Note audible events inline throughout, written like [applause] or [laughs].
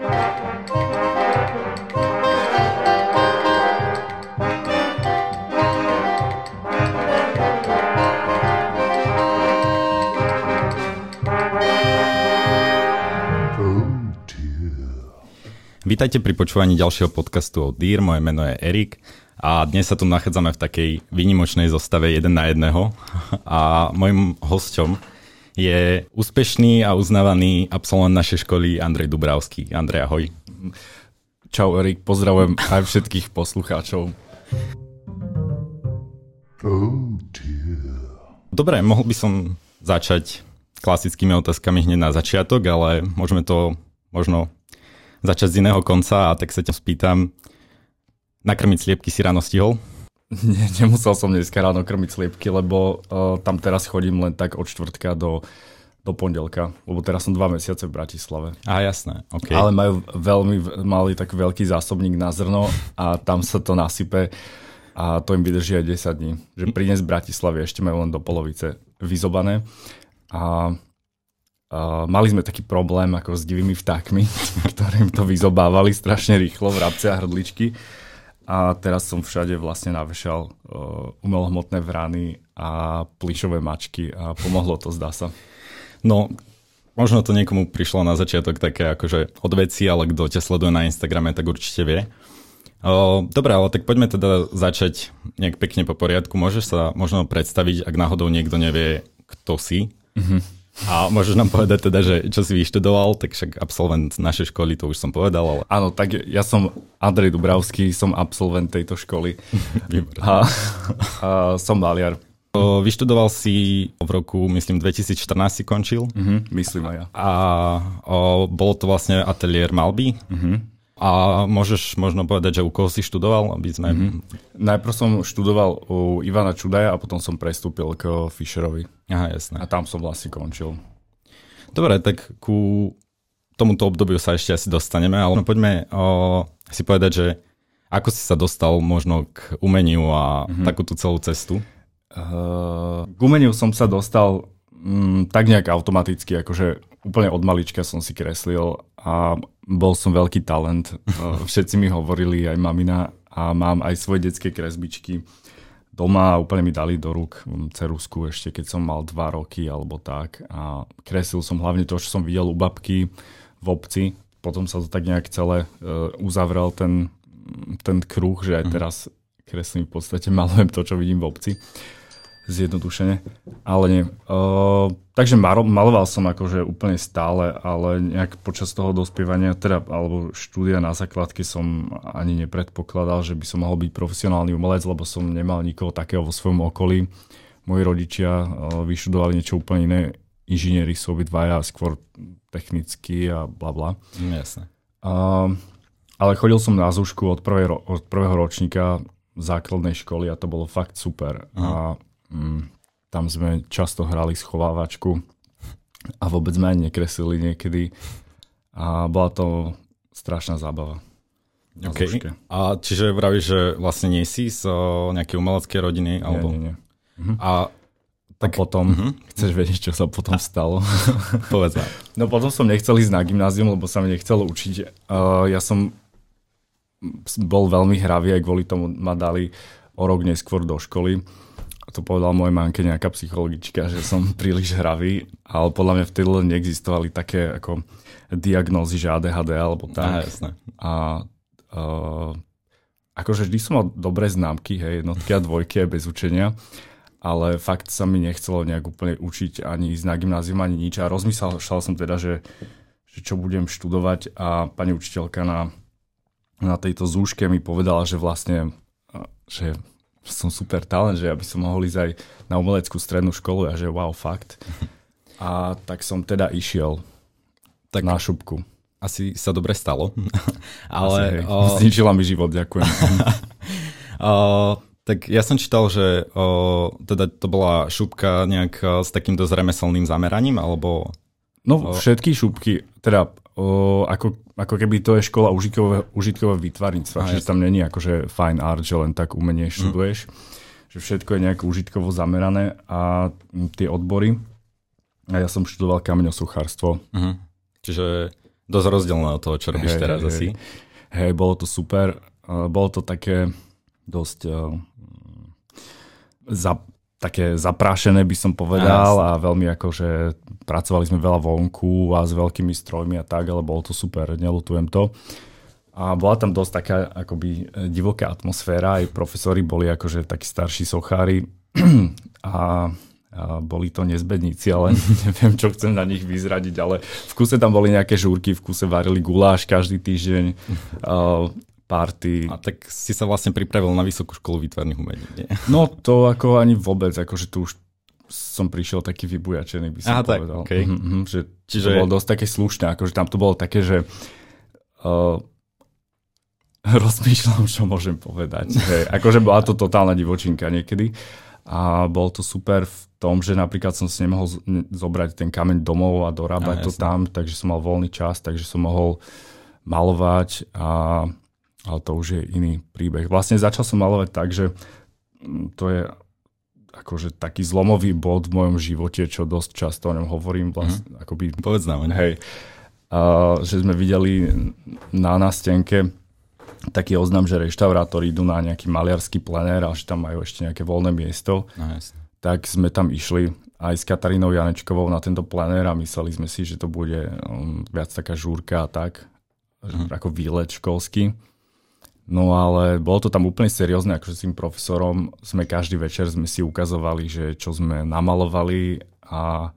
Vítajte pri počúvaní ďalšieho podcastu od DIR, moje meno je Erik a dnes sa tu nachádzame v takej výnimočnej zostave jeden na jedného. A môjim hosťom je úspešný a uznávaný absolvent našej školy Andrej Dubravský. Andrej, ahoj. Čau Erik, pozdravujem [laughs] aj všetkých poslucháčov. Dobre, mohol by som začať klasickými otázkami hneď na začiatok, ale môžeme to možno začať z iného konca a tak sa ťa spýtam, nakrmiť sliepky si ráno stihol? [laughs] Nie, nemusel som dneska ráno krmiť sliepky, lebo uh, tam teraz chodím len tak od čtvrtka do, do pondelka, lebo teraz som dva mesiace v Bratislave. A jasné, okay. Ale majú veľmi malý tak veľký zásobník na zrno a tam sa to nasype a to im vydrží aj 10 dní. Že priniesť z Bratislavy ešte majú len do polovice vyzobané. A Uh, mali sme taký problém ako s divými vtákmi, [laughs] ktorým to vyzobávali strašne rýchlo, vrabce a hrdličky. A teraz som všade vlastne navešal uh, umelohmotné vrany a plišové mačky a pomohlo to, zdá sa. No, možno to niekomu prišlo na začiatok také akože od veci, ale kto ťa sleduje na Instagrame, tak určite vie. Uh, dobre, ale tak poďme teda začať nejak pekne po poriadku. Môžeš sa možno predstaviť, ak náhodou niekto nevie, kto si? Mm-hmm. A môžeš nám povedať teda, že čo si vyštudoval, tak však absolvent našej školy, to už som povedal. Ale... Áno, tak ja som Andrej Dubravský, som absolvent tejto školy. [laughs] a, a som maliar. Vyštudoval si v roku, myslím, 2014 si končil. Uh-huh, myslím aj ja. A o, bolo to vlastne ateliér malby. Uh-huh. A môžeš možno povedať, že u koho si študoval? Aby sme... Mm-hmm. Najprv som študoval u Ivana Čudaja a potom som prestúpil k Fischerovi. Aha, jasné. A tam som vlastne končil. Dobre, tak ku tomuto obdobiu sa ešte asi dostaneme, ale no, poďme o, si povedať, že ako si sa dostal možno k umeniu a mm-hmm. takú tú celú cestu? Uh, k umeniu som sa dostal mm, tak nejak automaticky, akože úplne od malička som si kreslil a bol som veľký talent. [laughs] Všetci mi hovorili, aj mamina, a mám aj svoje detské kresbičky doma a úplne mi dali do rúk cerusku ešte, keď som mal dva roky alebo tak. A kreslil som hlavne to, čo som videl u babky v obci. Potom sa to tak nejak celé uh, uzavrel ten, ten kruh, že aj mhm. teraz kreslím v podstate, [laughs] malujem to, čo vidím v obci. Zjednodušene. Ale nie. Uh, takže maloval som akože úplne stále, ale nejak počas toho dospievania, teda, alebo štúdia na základke som ani nepredpokladal, že by som mohol byť profesionálny umelec, lebo som nemal nikoho takého vo svojom okolí. Moji rodičia uh, vyštudovali niečo úplne iné. Inžinieri sú obidvaja, skôr technicky a bla bla. Mm, jasne. Uh, ale chodil som na zúšku od, prvej, od prvého ročníka základnej školy a to bolo fakt super. Uh-huh. A tam sme často hrali schovávačku a vôbec sme ani nekreslili niekedy. A bola to strašná zábava. Okay. A čiže vravíš, že vlastne nie si z o, nejakej umeleckej rodiny? Alebo... Nie, nie, nie. Mhm. A tak a potom, uh-huh. chceš vedieť, čo sa potom stalo? [laughs] Povedz No potom som nechcel ísť na gymnázium, lebo sa mi nechcelo učiť. Uh, ja som bol veľmi hravý, aj kvôli tomu ma dali o rok neskôr do školy to povedal mojej manke nejaká psychologička, že som [laughs] príliš hravý, ale podľa mňa vtedy len neexistovali také ako diagnózy, že ADHD alebo tak. Á, jasné. A uh, akože vždy som mal dobré známky, hej, jednotky a dvojky aj bez učenia, ale fakt sa mi nechcelo nejak úplne učiť ani ísť na gymnázium, ani nič. A rozmyslel som teda, že, že čo budem študovať a pani učiteľka na, na tejto zúške mi povedala, že vlastne že som super talent, že aby som mohol ísť aj na umeleckú strednú školu a že wow, fakt. A tak som teda išiel tak na šupku. Asi sa dobre stalo. [laughs] Ale, asi, o... [laughs] Zničila mi život, ďakujem. [laughs] o, tak ja som čítal, že o, teda to bola šupka nejak s takýmto zremeselným zameraním, alebo... No všetky šupky, teda o, ako, ako keby to je škola užitkového, užitkového výtvarníctva, čiže tam není akože fine art, že len tak umenie mhm. študuješ, mm. že všetko je nejak užitkovo zamerané a tie odbory, a ja som študoval kameňosuchárstvo. Mm. Čiže Dosť rozdielne od toho, čo robíš hey, teraz hej, asi. Hej, bolo to super. Uh, bolo to také dosť uh, za, také zaprášené by som povedal a, a veľmi akože pracovali sme veľa vonku a s veľkými strojmi a tak, ale bolo to super, nelutujem to. A bola tam dosť taká akoby divoká atmosféra, aj profesori boli akože takí starší sochári [clears throat] a a boli to nezbedníci, ale [laughs] neviem, čo chcem na nich vyzradiť, ale v kuse tam boli nejaké žúrky, v kuse varili guláš každý týždeň, [laughs] party. A tak si sa vlastne pripravil na Vysokú školu výtvarných umení, nie? No to ako ani vôbec, akože tu už som prišiel taký vybujačený, by som Aha, povedal. Tak, okay. mm-hmm, že Čiže... to bolo dosť také slušné, akože tam to bolo také, že uh, [laughs] rozmýšľam, čo môžem povedať. Hej, akože bola to totálna divočinka niekedy a bol to super v tom, že napríklad som si nemohol zobrať ten kameň domov a dorábať a, to tam, takže som mal voľný čas, takže som mohol malovať a ale to už je iný príbeh. Vlastne začal som malovať tak, že mm, to je akože taký zlomový bod v mojom živote, čo dosť často o ňom hovorím. Vlastne, mm. akoby, Povedz nám. Hej, uh, že sme videli na nástenke taký oznam, že reštaurátori idú na nejaký maliarský plenér a že tam majú ešte nejaké voľné miesto. No, jasne tak sme tam išli aj s Katarínou Janečkovou na tento plenér a mysleli sme si, že to bude um, viac taká žúrka a tak, uh-huh. ako výlet školský. No ale bolo to tam úplne seriózne, akože s tým profesorom sme každý večer sme si ukazovali, že čo sme namalovali a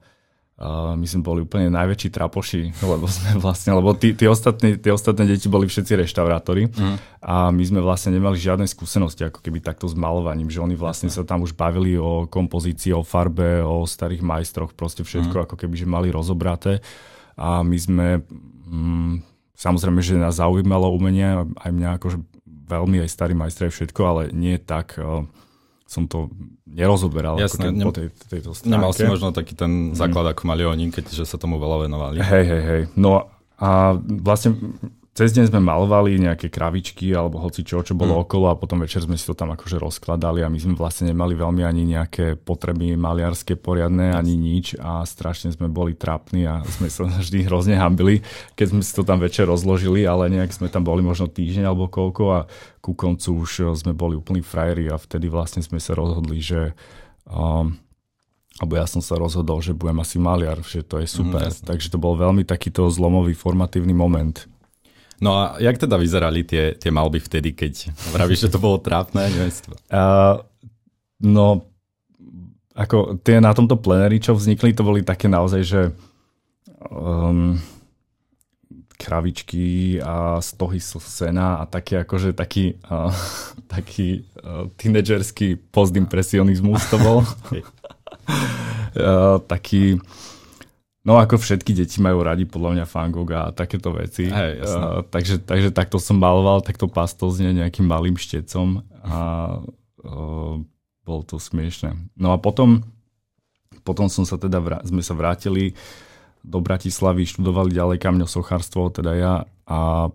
Uh, my sme boli úplne najväčší trapoši, [laughs] lebo sme vlastne, lebo tí, tí, ostatní, tí ostatné deti boli všetci reštaurátori mm. a my sme vlastne nemali žiadne skúsenosti ako keby takto s malovaním, že oni vlastne sa tam už bavili o kompozícii, o farbe, o starých majstroch, proste všetko mm. ako keby, že mali rozobraté a my sme, mm, samozrejme, že nás zaujímalo umenie, aj mňa akože veľmi aj starí majstri všetko, ale nie tak uh, som to nerozoberal Jasne, ako ten, ne, po tej, tejto stránke. Nemal si možno taký ten mhm. základ, mm. ako mali oni, keďže sa tomu veľa venovali. Hej, hej, hej. No a vlastne cez deň sme malovali nejaké kravičky alebo hoci čo, čo bolo mm. okolo a potom večer sme si to tam akože rozkladali a my sme vlastne nemali veľmi ani nejaké potreby maliarské poriadne, ani nič a strašne sme boli trápni a sme sa [laughs] vždy hrozne hambili, keď sme si to tam večer rozložili, ale nejak sme tam boli možno týždeň alebo koľko a ku koncu už sme boli úplní frajeri a vtedy vlastne sme sa rozhodli, že um, alebo ja som sa rozhodol, že budem asi maliar, že to je super. Mm, Takže to bol veľmi takýto zlomový, formatívny moment. No a jak teda vyzerali tie, tie malby vtedy, keď vravíš, že to bolo trápne? [laughs] Uh, no, ako tie na tomto plenéri, čo vznikli, to boli také naozaj, že um, kravičky a stohy sena a taký akože taký, uh, [laughs] taký uh, tínedžerský postimpresionizmus to bol. [laughs] uh, taký No ako všetky deti majú radi podľa mňa Van Gogh a takéto veci. Hey, uh, takže, takže takto som maloval, takto pastozne nejakým malým štecom a uh, bolo to smiešne. No a potom, potom som sa teda, vrá, sme sa vrátili do Bratislavy, študovali ďalej kamňosochárstvo, teda ja a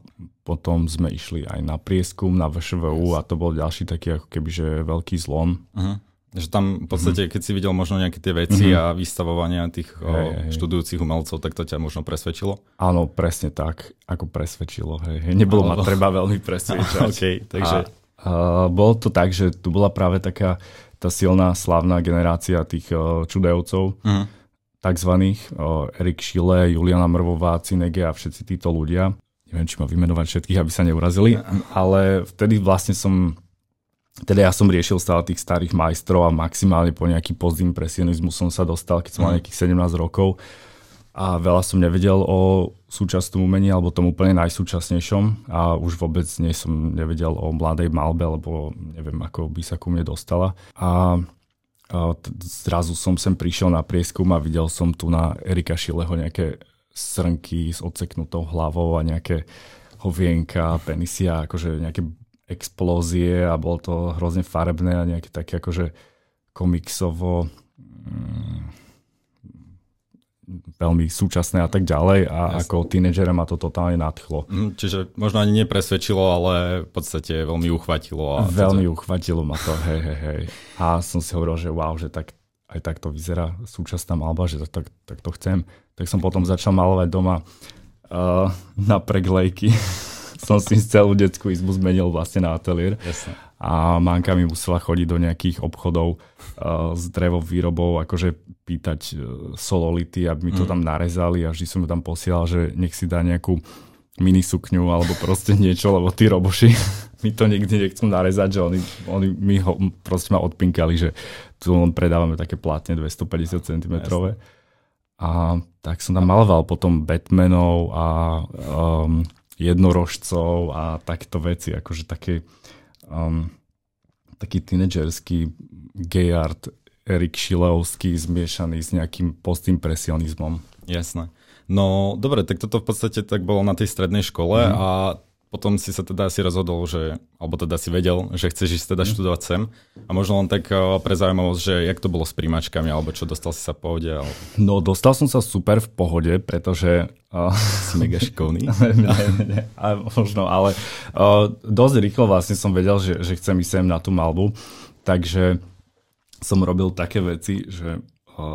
potom sme išli aj na prieskum na VŠVU yes. a to bol ďalší taký ako keby, že veľký zlom. Uh-huh. Že tam v podstate, keď si videl možno nejaké tie veci mm-hmm. a vystavovania tých hej, o, hej. študujúcich umelcov, tak to ťa možno presvedčilo? Áno, presne tak, ako presvedčilo. Hej, hej. Nebolo ma treba veľmi presvedčať. [laughs] okay, takže... A, a, bolo to tak, že tu bola práve taká tá silná, slávna generácia tých o, čudajovcov, mm-hmm. takzvaných, o, Erik Šile, Juliana Mrvová, Cinege a všetci títo ľudia. Neviem, či ma vymenovať všetkých, aby sa neurazili, ale vtedy vlastne som teda ja som riešil stále tých starých majstrov a maximálne po nejaký postimpresionizmus som sa dostal, keď som mal mhm. nejakých 17 rokov a veľa som nevedel o súčasnom umení alebo tom úplne najsúčasnejšom a už vôbec nie som nevedel o mladej malbe, lebo neviem, ako by sa ku mne dostala. A, a zrazu som sem prišiel na prieskum a videl som tu na Erika Šileho nejaké srnky s odseknutou hlavou a nejaké hovienka, penisia, akože nejaké explózie a bolo to hrozne farebné a nejaké také akože komiksovo mm, veľmi súčasné a tak ďalej a Jasne. ako tínedžera ma to totálne nadchlo. Mm, čiže možno ani nepresvedčilo, ale v podstate veľmi uchvatilo. A veľmi toto... uchvatilo ma to, hej, hej, hej. A som si hovoril, že wow, že tak, aj takto vyzerá súčasná malba, že tak, tak, tak to chcem. Tak som potom začal malovať doma uh, na preglejky [laughs] [laughs] som si celú detskú izbu zmenil vlastne na ateliér. Jasne. A manka mi musela chodiť do nejakých obchodov uh, s drevovýrobou, akože pýtať uh, sololity, aby mi to mm. tam narezali a vždy som ju tam posielal, že nech si dá nejakú mini sukňu alebo proste niečo, lebo tí roboši [laughs] mi to nikdy nechcú narezať, že oni, oni mi ho proste ma odpinkali, že tu len predávame také plátne 250 cm. A tak som tam maloval potom Batmanov a um, jednorožcov a takéto veci, akože také, um, taký tínedžerský gay art Erik Šileovský zmiešaný s nejakým postimpresionizmom. Jasné. No dobre, tak toto v podstate tak bolo na tej strednej škole mm. a potom si sa teda asi rozhodol, že, alebo teda si vedel, že chceš ísť teda mm. študovať sem. A možno len tak eh, pre zaujímavosť, že jak to bolo s príjmačkami, alebo čo, dostal si sa v pohode? Alebo... No, dostal som sa super v pohode, pretože... Uh, si mega šikovný. [laughs] ne, ne, ne, možno, ale uh, dosť rýchlo vlastne som vedel, že, že chcem ísť sem na tú malbu. Takže som robil také veci, že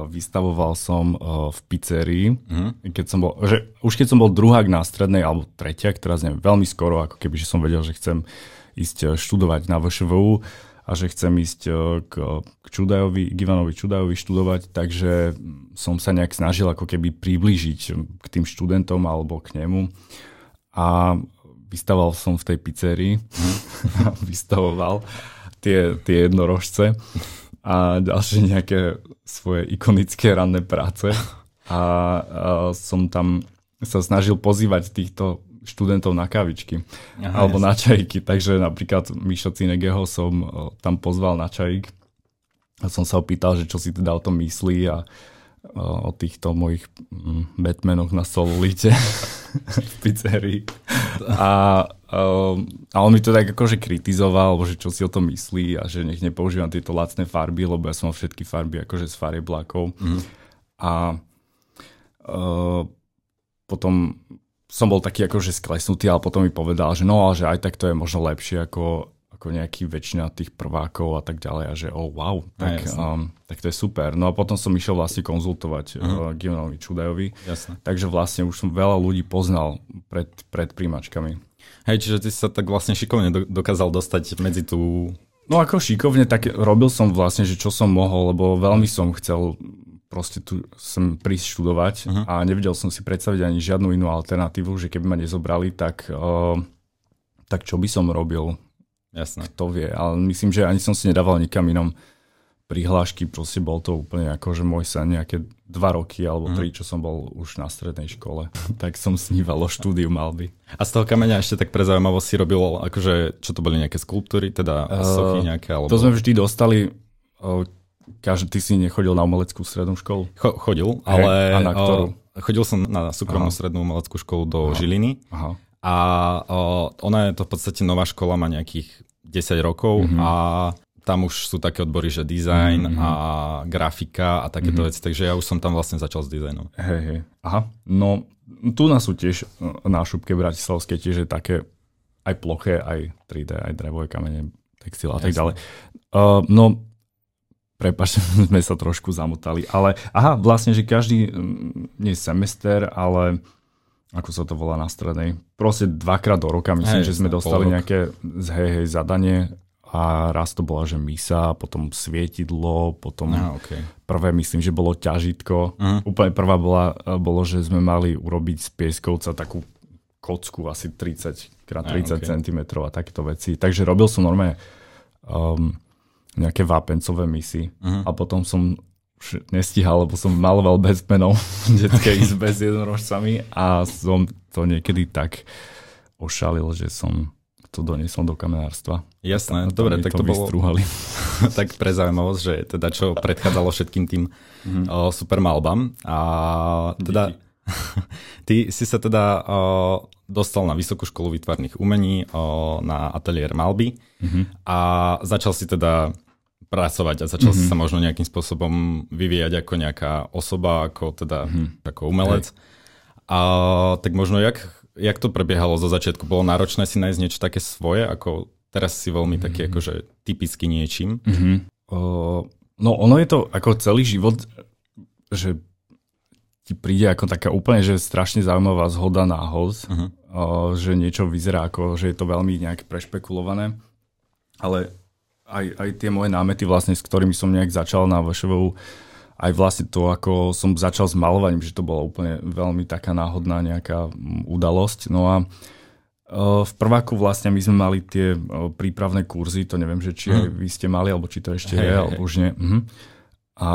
vystavoval som v pizzerii, mm. keď som bol, že už keď som bol druhák na strednej, alebo tretia, ktorá neviem, veľmi skoro, ako keby, že som vedel, že chcem ísť e, študovať na VŠVU a že chcem ísť k, k Čudajovi, k Ivanovi Čudajovi študovať, takže som sa nejak snažil ako keby priblížiť k tým študentom alebo k nemu. A vystavoval som v tej pizzerii, mm. [laughs] vystavoval tie, tie jednorožce a ďalšie nejaké svoje ikonické ranné práce. A, a som tam sa snažil pozývať týchto študentov na kavičky Aha, alebo jasne. na čajky. Takže napríklad Mišo Cinegeho som tam pozval na čajík a som sa opýtal, že čo si teda o tom myslí a o týchto mojich mm, Batmanoch na solulite [laughs] v pizzerii. A, a on mi to tak akože kritizoval, že čo si o tom myslí a že nech nepoužívam tieto lacné farby, lebo ja som všetky farby akože z fareblákov. Mm. A uh, potom som bol taký akože sklesnutý, ale potom mi povedal, že no, že aj tak to je možno lepšie ako ako nejaký väčšina tých prvákov a tak ďalej a že oh wow, tak, um, tak to je super. No a potom som išiel vlastne konzultovať uh-huh. uh, Givenovi Čudajovi, Jasne. takže vlastne už som veľa ľudí poznal pred, pred príjmačkami. Hej, čiže ty sa tak vlastne šikovne do, dokázal dostať medzi tú... No ako šikovne, tak robil som vlastne, že čo som mohol, lebo veľmi som chcel proste tu sem prísť študovať uh-huh. a nevedel som si predstaviť ani žiadnu inú alternatívu, že keby ma nezobrali, tak, uh, tak čo by som robil? Jasné. Kto vie, ale myslím, že ani som si nedával nikam inom prihlášky, proste bol to úplne ako, že môj sa nejaké dva roky alebo tri, čo som bol už na strednej škole, [laughs] tak som sníval o štúdiu malby. A z toho kameňa ešte tak pre zaujímavosť si robil, akože, čo to boli nejaké skulptúry, teda uh, sochy nejaké? Alebo... To sme vždy dostali, uh, každý, ty si nechodil na umeleckú strednú školu? Cho, chodil, ale... a na ktorú? Uh, chodil som na súkromnú Aha. strednú umeleckú školu do Aha. Žiliny. Aha. A uh, ona je to v podstate nová škola, má nejakých 10 rokov mm-hmm. a tam už sú také odbory, že design mm-hmm. a grafika a takéto mm-hmm. veci, takže ja už som tam vlastne začal s dizajnom. Hej, hej. Aha, no tu nás sú tiež na šupke bratislavské tiež je také aj ploché, aj 3D, aj drevové kamene, textil a tak ďalej. Uh, no, prepačte, [laughs] sme sa trošku zamotali, ale aha, vlastne, že každý, nie semester, ale ako sa to volá na strednej, proste dvakrát do roka, myslím, hej, že sme dostali nejaké hej, hej, zadanie a raz to bola, že misa, potom svietidlo, potom ah, okay. prvé myslím, že bolo ťažitko. Uh-huh. Úplne prvá bola, bolo, že sme mali urobiť z pieskovca takú kocku asi 30 x 30 okay. cm a takéto veci. Takže robil som normálne um, nejaké vápencové misy uh-huh. a potom som už nestíhal, lebo som maloval bez penov [laughs] v detskej izbe s jednorožcami a som to niekedy tak ošalil, že som to doniesol do kamenárstva. Jasné, tam, dobre, tak to, to bolo [laughs] tak pre zaujímavosť, že teda čo predchádzalo všetkým tým mm-hmm. o, super malbám. A teda [laughs] ty si sa teda o, dostal na Vysokú školu výtvarných umení o, na ateliér malby mm-hmm. a začal si teda pracovať a začal mm-hmm. si sa možno nejakým spôsobom vyvíjať ako nejaká osoba, ako teda mm-hmm. ako umelec. Hej. A tak možno jak, jak to prebiehalo zo začiatku? Bolo náročné si nájsť niečo také svoje, ako teraz si veľmi mm-hmm. taký akože typicky niečím? Mm-hmm. Uh, no ono je to ako celý život, že ti príde ako taká úplne, že strašne zaujímavá zhoda náhod, uh-huh. uh, že niečo vyzerá ako, že je to veľmi nejak prešpekulované, ale aj, aj tie moje námety vlastne, s ktorými som nejak začal na VŠVU, aj vlastne to, ako som začal s malovaním, že to bola úplne veľmi taká náhodná nejaká udalosť. No a v prváku vlastne my sme mali tie prípravné kurzy, to neviem, že či mm. vy ste mali, alebo či to ešte hey, je, hey, alebo už nie. Uh-huh. A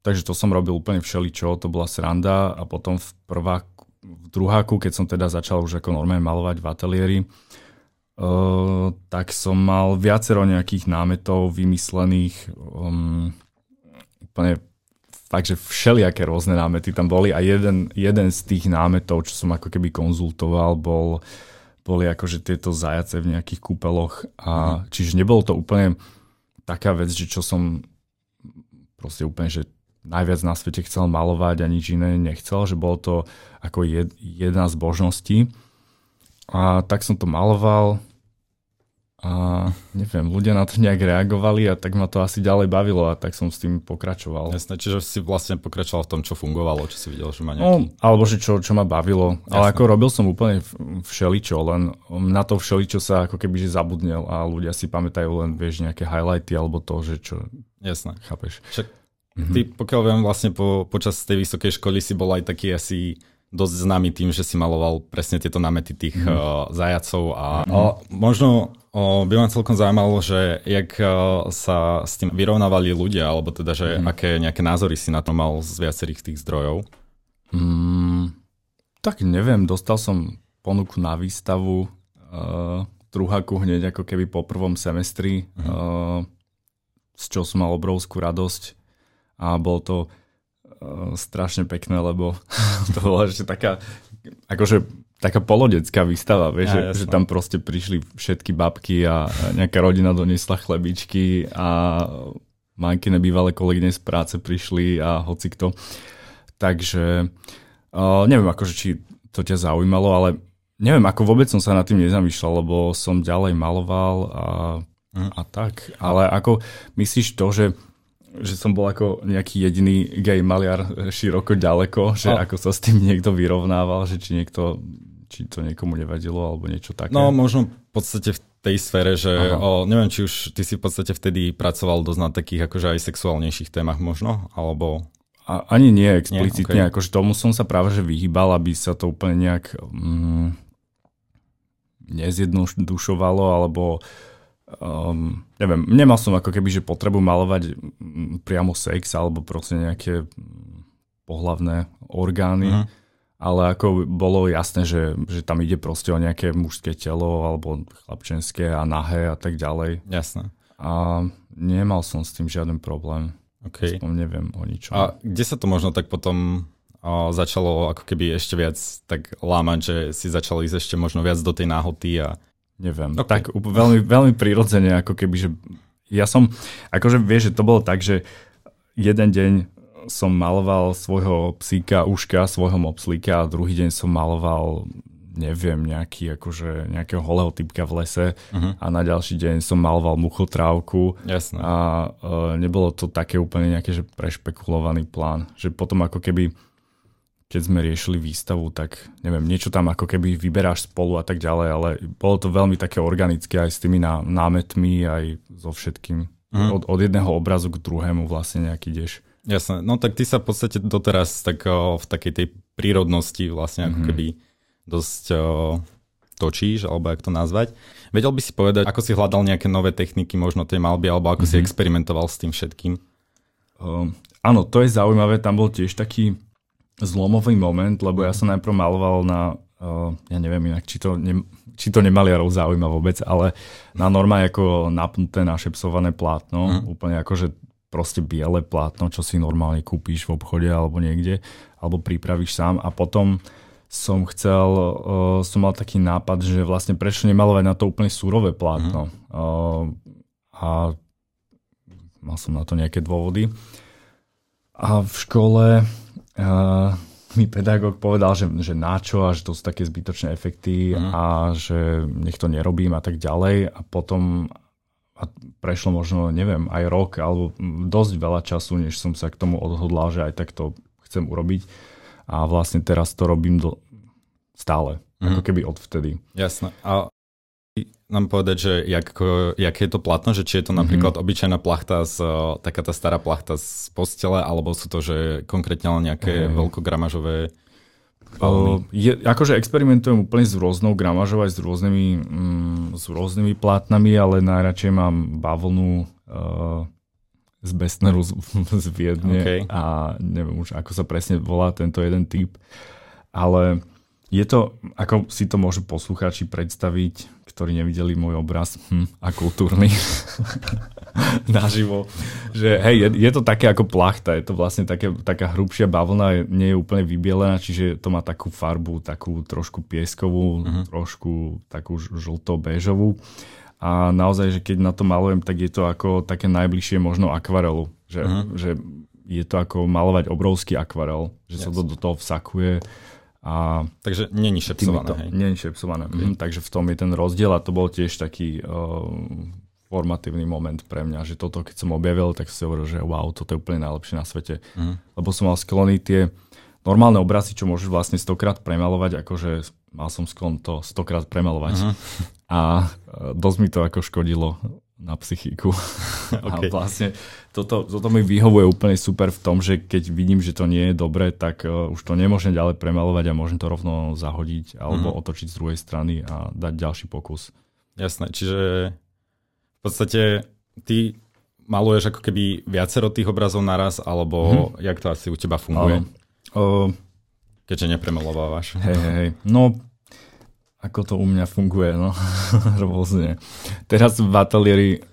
Takže to som robil úplne všeličo, to bola sranda a potom v, prvá, v druháku, keď som teda začal už ako normálne malovať v ateliéri, uh, tak som mal viacero nejakých námetov vymyslených, um, úplne fakt, že všelijaké rôzne námety tam boli a jeden, jeden z tých námetov, čo som ako keby konzultoval, bol, boli akože tieto zajace v nejakých kúpeloch a mm. čiže nebolo to úplne taká vec, že čo som proste úplne, že najviac na svete chcel malovať a nič iné nechcel, že bolo to ako jed, jedna z božností. A tak som to maloval a neviem, ľudia na to nejak reagovali a tak ma to asi ďalej bavilo a tak som s tým pokračoval. Jasné, čiže si vlastne pokračoval v tom, čo fungovalo, čo si videl, že má no, nejaký... No, alebo že čo, čo ma bavilo. Jasné. Ale ako robil som úplne všeličo, len na to všeličo sa ako keby že zabudnel a ľudia si pamätajú len, vieš, nejaké highlighty alebo to, že čo... Jasné. Chápeš? Však Mm-hmm. Ty, pokiaľ viem, vlastne po, počas tej vysokej školy si bol aj taký asi dosť známy tým, že si maloval presne tieto námety tých mm. uh, zajacov a mm. uh, možno uh, by ma celkom zaujímalo, že jak uh, sa s tým vyrovnávali ľudia, alebo teda, že mm. aké nejaké názory si na to mal z viacerých tých zdrojov. Mm, tak neviem, dostal som ponuku na výstavu uh, druháku hneď ako keby po prvom semestri, mm. uh, z čoho som mal obrovskú radosť a bolo to uh, strašne pekné, lebo [laughs] to bola ešte taká, akože taká polodecká výstava, vieš, ja, že, že tam proste prišli všetky babky a nejaká rodina doniesla chlebičky a manky nebývalé kolegyne z práce prišli a hoci kto. Takže uh, neviem, akože či to ťa zaujímalo, ale neviem, ako vôbec som sa nad tým nezamýšľal, lebo som ďalej maloval a, mm. a tak. Ale ako myslíš to, že že som bol ako nejaký jediný gay maliar široko ďaleko, že a... ako sa s tým niekto vyrovnával, že či niekto či to niekomu nevadilo alebo niečo také. No možno v podstate v tej sfére, že o, neviem, či už ty si v podstate vtedy pracoval dosť na takých akože aj sexuálnejších témach možno, alebo... A, ani nie explicitne, nie? Okay. akože tomu som sa práve že vyhýbal, aby sa to úplne nejak mm, nezjednodušovalo, alebo um, neviem, nemal som ako keby, že potrebu malovať priamo sex alebo proste nejaké pohlavné orgány, uh-huh. Ale ako bolo jasné, že, že tam ide proste o nejaké mužské telo alebo chlapčenské a nahé a tak ďalej. Jasné. A nemal som s tým žiaden problém. Okay. Aspoň neviem o ničom. A kde sa to možno tak potom o, začalo ako keby ešte viac tak lámať, že si začal ísť ešte možno viac do tej náhoty a Neviem. Okay. Tak veľmi, veľmi prirodzene, ako keby, že ja som, akože vieš, že to bolo tak, že jeden deň som maloval svojho psíka, uška, svojho mopslíka a druhý deň som maloval neviem, nejaký, akože, nejakého holého typka v lese uh-huh. a na ďalší deň som maloval muchotrávku Jasne. a uh, nebolo to také úplne nejaké, že prešpekulovaný plán. Že potom ako keby keď sme riešili výstavu, tak neviem, niečo tam ako keby vyberáš spolu a tak ďalej, ale bolo to veľmi také organické aj s tými ná, námetmi, aj so všetkým. Mm. Od, od jedného obrazu k druhému vlastne nejaký ideš. Jasné, no tak ty sa v podstate doteraz tak o, v takej tej prírodnosti vlastne ako mm-hmm. keby dosť o, točíš, alebo jak to nazvať. Vedel by si povedať, ako si hľadal nejaké nové techniky možno tej malby, alebo ako mm-hmm. si mhm. experimentoval s tým všetkým? Um, áno, to je zaujímavé, tam bol tiež taký zlomový moment, lebo ja som najprv maloval na, uh, ja neviem inak, či to, ne, či to nemaliarov zaujíma vôbec, ale na normálne ako napnuté našepsované plátno, mm. úplne ako, že proste biele plátno, čo si normálne kúpíš v obchode alebo niekde, alebo pripravíš sám a potom som chcel, uh, som mal taký nápad, že vlastne prečo nemalovať na to úplne surové plátno. Mm. Uh, a mal som na to nejaké dôvody. A v škole uh, mi pedagóg povedal, že, že načo a že to sú také zbytočné efekty mm. a že nech to nerobím a tak ďalej. A potom a prešlo možno, neviem, aj rok alebo dosť veľa času, než som sa k tomu odhodlal, že aj tak to chcem urobiť. a vlastne teraz to robím do, stále, mm. ako keby odvtedy. Jasné. A nám povedať, že jak, jak je to platno, že či je to mhm. napríklad mm-hmm. obyčajná plachta, z, taká tá stará plachta z postele, alebo sú to, že konkrétne len nejaké mm. veľkogramažové Uh, je, akože experimentujem úplne s rôznou gramažou aj s rôznymi, mm, s rôznymi plátnami, ale najradšej mám bavlnu uh, z Bestneru z, z Viedne okay. a neviem už ako sa presne volá tento jeden typ, ale je to, ako si to môžu poslucháči predstaviť, ktorí nevideli môj obraz hm, a kultúrny [laughs] [laughs] naživo, že hej, je, je to také ako plachta, je to vlastne také, taká hrubšia bavlna, nie je úplne vybielená, čiže to má takú farbu, takú trošku pieskovú, uh-huh. trošku takú žlto-béžovú a naozaj, že keď na to malujem, tak je to ako také najbližšie možno akvarelu, že, uh-huh. že je to ako malovať obrovský akvarel, že yes. sa to do toho vsakuje a takže není šepsované. To, není šepsované. Okay. Mhm, takže v tom je ten rozdiel a to bol tiež taký uh, formatívny moment pre mňa, že toto keď som objavil, tak si hovoril, že wow, toto je úplne najlepšie na svete. Uh-huh. Lebo som mal sklony tie normálne obrazy, čo môžeš vlastne stokrát premalovať, akože mal som sklon to stokrát premalovať. Uh-huh. A uh, dosť mi to ako škodilo na psychiku. [laughs] okay. A vlastne toto, toto mi vyhovuje úplne super v tom, že keď vidím, že to nie je dobre, tak uh, už to nemôžem ďalej premalovať a môžem to rovno zahodiť alebo mm. otočiť z druhej strany a dať ďalší pokus. Jasné, čiže v podstate ty maluješ ako keby viacero tých obrazov naraz, alebo mm. jak to asi u teba funguje? Uh, Keďže nepremalovávaš. Hej, hej, no ako to u mňa funguje, no, [laughs] rôzne. Teraz v ateliéri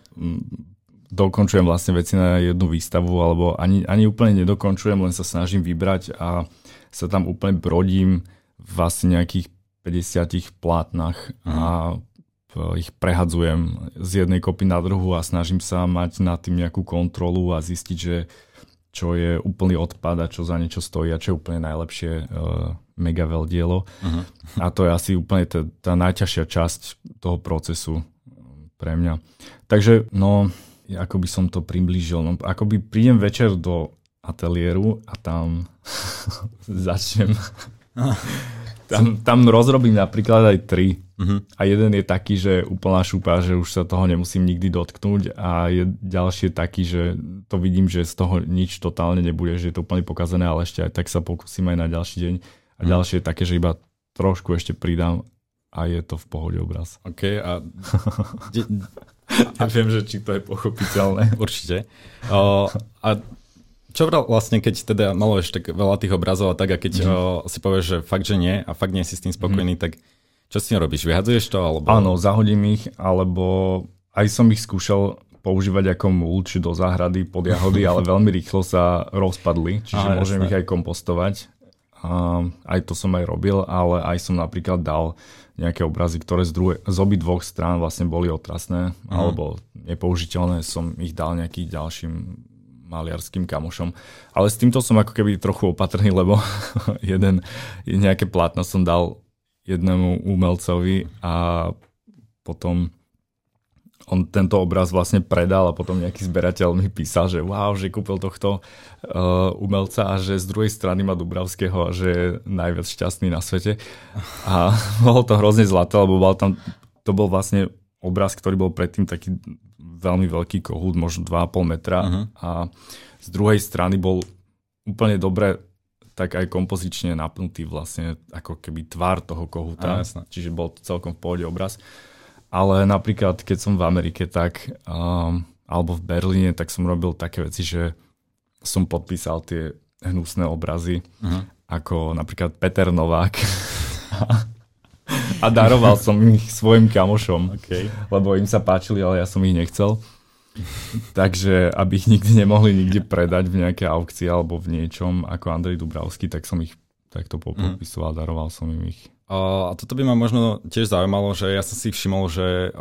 dokončujem vlastne veci na jednu výstavu, alebo ani, ani úplne nedokončujem, len sa snažím vybrať a sa tam úplne brodím vlastne nejakých 50 plátnach mm. a ich prehadzujem z jednej kopy na druhú a snažím sa mať nad tým nejakú kontrolu a zistiť, že čo je úplný odpad a čo za niečo stojí a čo je úplne najlepšie uh, mega dielo. Uh-huh. A to je asi úplne tá, tá najťažšia časť toho procesu pre mňa. Takže, no, ako by som to priblížil, no, ako by prídem večer do ateliéru a tam [laughs] začnem. tam, tam rozrobím napríklad aj tri. Uh-huh. A jeden je taký, že úplná šupa, že už sa toho nemusím nikdy dotknúť a je ďalší taký, že to vidím, že z toho nič totálne nebude, že je to úplne pokazené, ale ešte aj tak sa pokúsim aj na ďalší deň. A uh-huh. ďalšie je také, že iba trošku ešte pridám a je to v pohode obraz. OK, a... [laughs] ja viem, že či to je pochopiteľné. [laughs] Určite. Uh, a čo vlastne, keď teda maluješ tak veľa tých obrazov a tak a keď mm. uh, si povieš, že fakt, že nie a fakt nie si s tým spokojný, mm. tak čo s tým robíš? Vyhadzuješ to? Alebo... Áno, zahodím ich, alebo aj som ich skúšal používať ako mulč do záhrady pod jahody, ale [laughs] veľmi rýchlo sa rozpadli, čiže Aha, môžem jasné. ich aj kompostovať. A aj to som aj robil, ale aj som napríklad dal nejaké obrazy, ktoré z, druhé, z obi dvoch strán vlastne boli otrasné mm. alebo nepoužiteľné, som ich dal nejakým ďalším maliarským kamošom. Ale s týmto som ako keby trochu opatrný, lebo [laughs] jeden, nejaké plátno som dal jednému umelcovi a potom on tento obraz vlastne predal a potom nejaký zberateľ mi písal, že wow, že kúpil tohto uh, umelca a že z druhej strany má Dubravského a že je najviac šťastný na svete. A [laughs] bolo to hrozne zlaté, lebo bol tam, to bol vlastne obraz, ktorý bol predtým taký veľmi veľký kohút, možno 2,5 metra uh-huh. a z druhej strany bol úplne dobre tak aj kompozične napnutý vlastne ako keby tvár toho kohúta. Á, čiže bol to celkom v pohode obraz. Ale napríklad, keď som v Amerike, tak um, alebo v Berlíne, tak som robil také veci, že som podpísal tie hnusné obrazy, uh-huh. ako napríklad Peter Novák. a daroval som ich svojim kamošom, okay. lebo im sa páčili, ale ja som ich nechcel. [laughs] Takže aby ich nikdy nemohli nikde predať v nejakej aukcii alebo v niečom ako Andrej Dubravský, tak som ich takto popisoval, mm. daroval som im ich. A toto by ma možno tiež zaujímalo, že ja som si všimol, že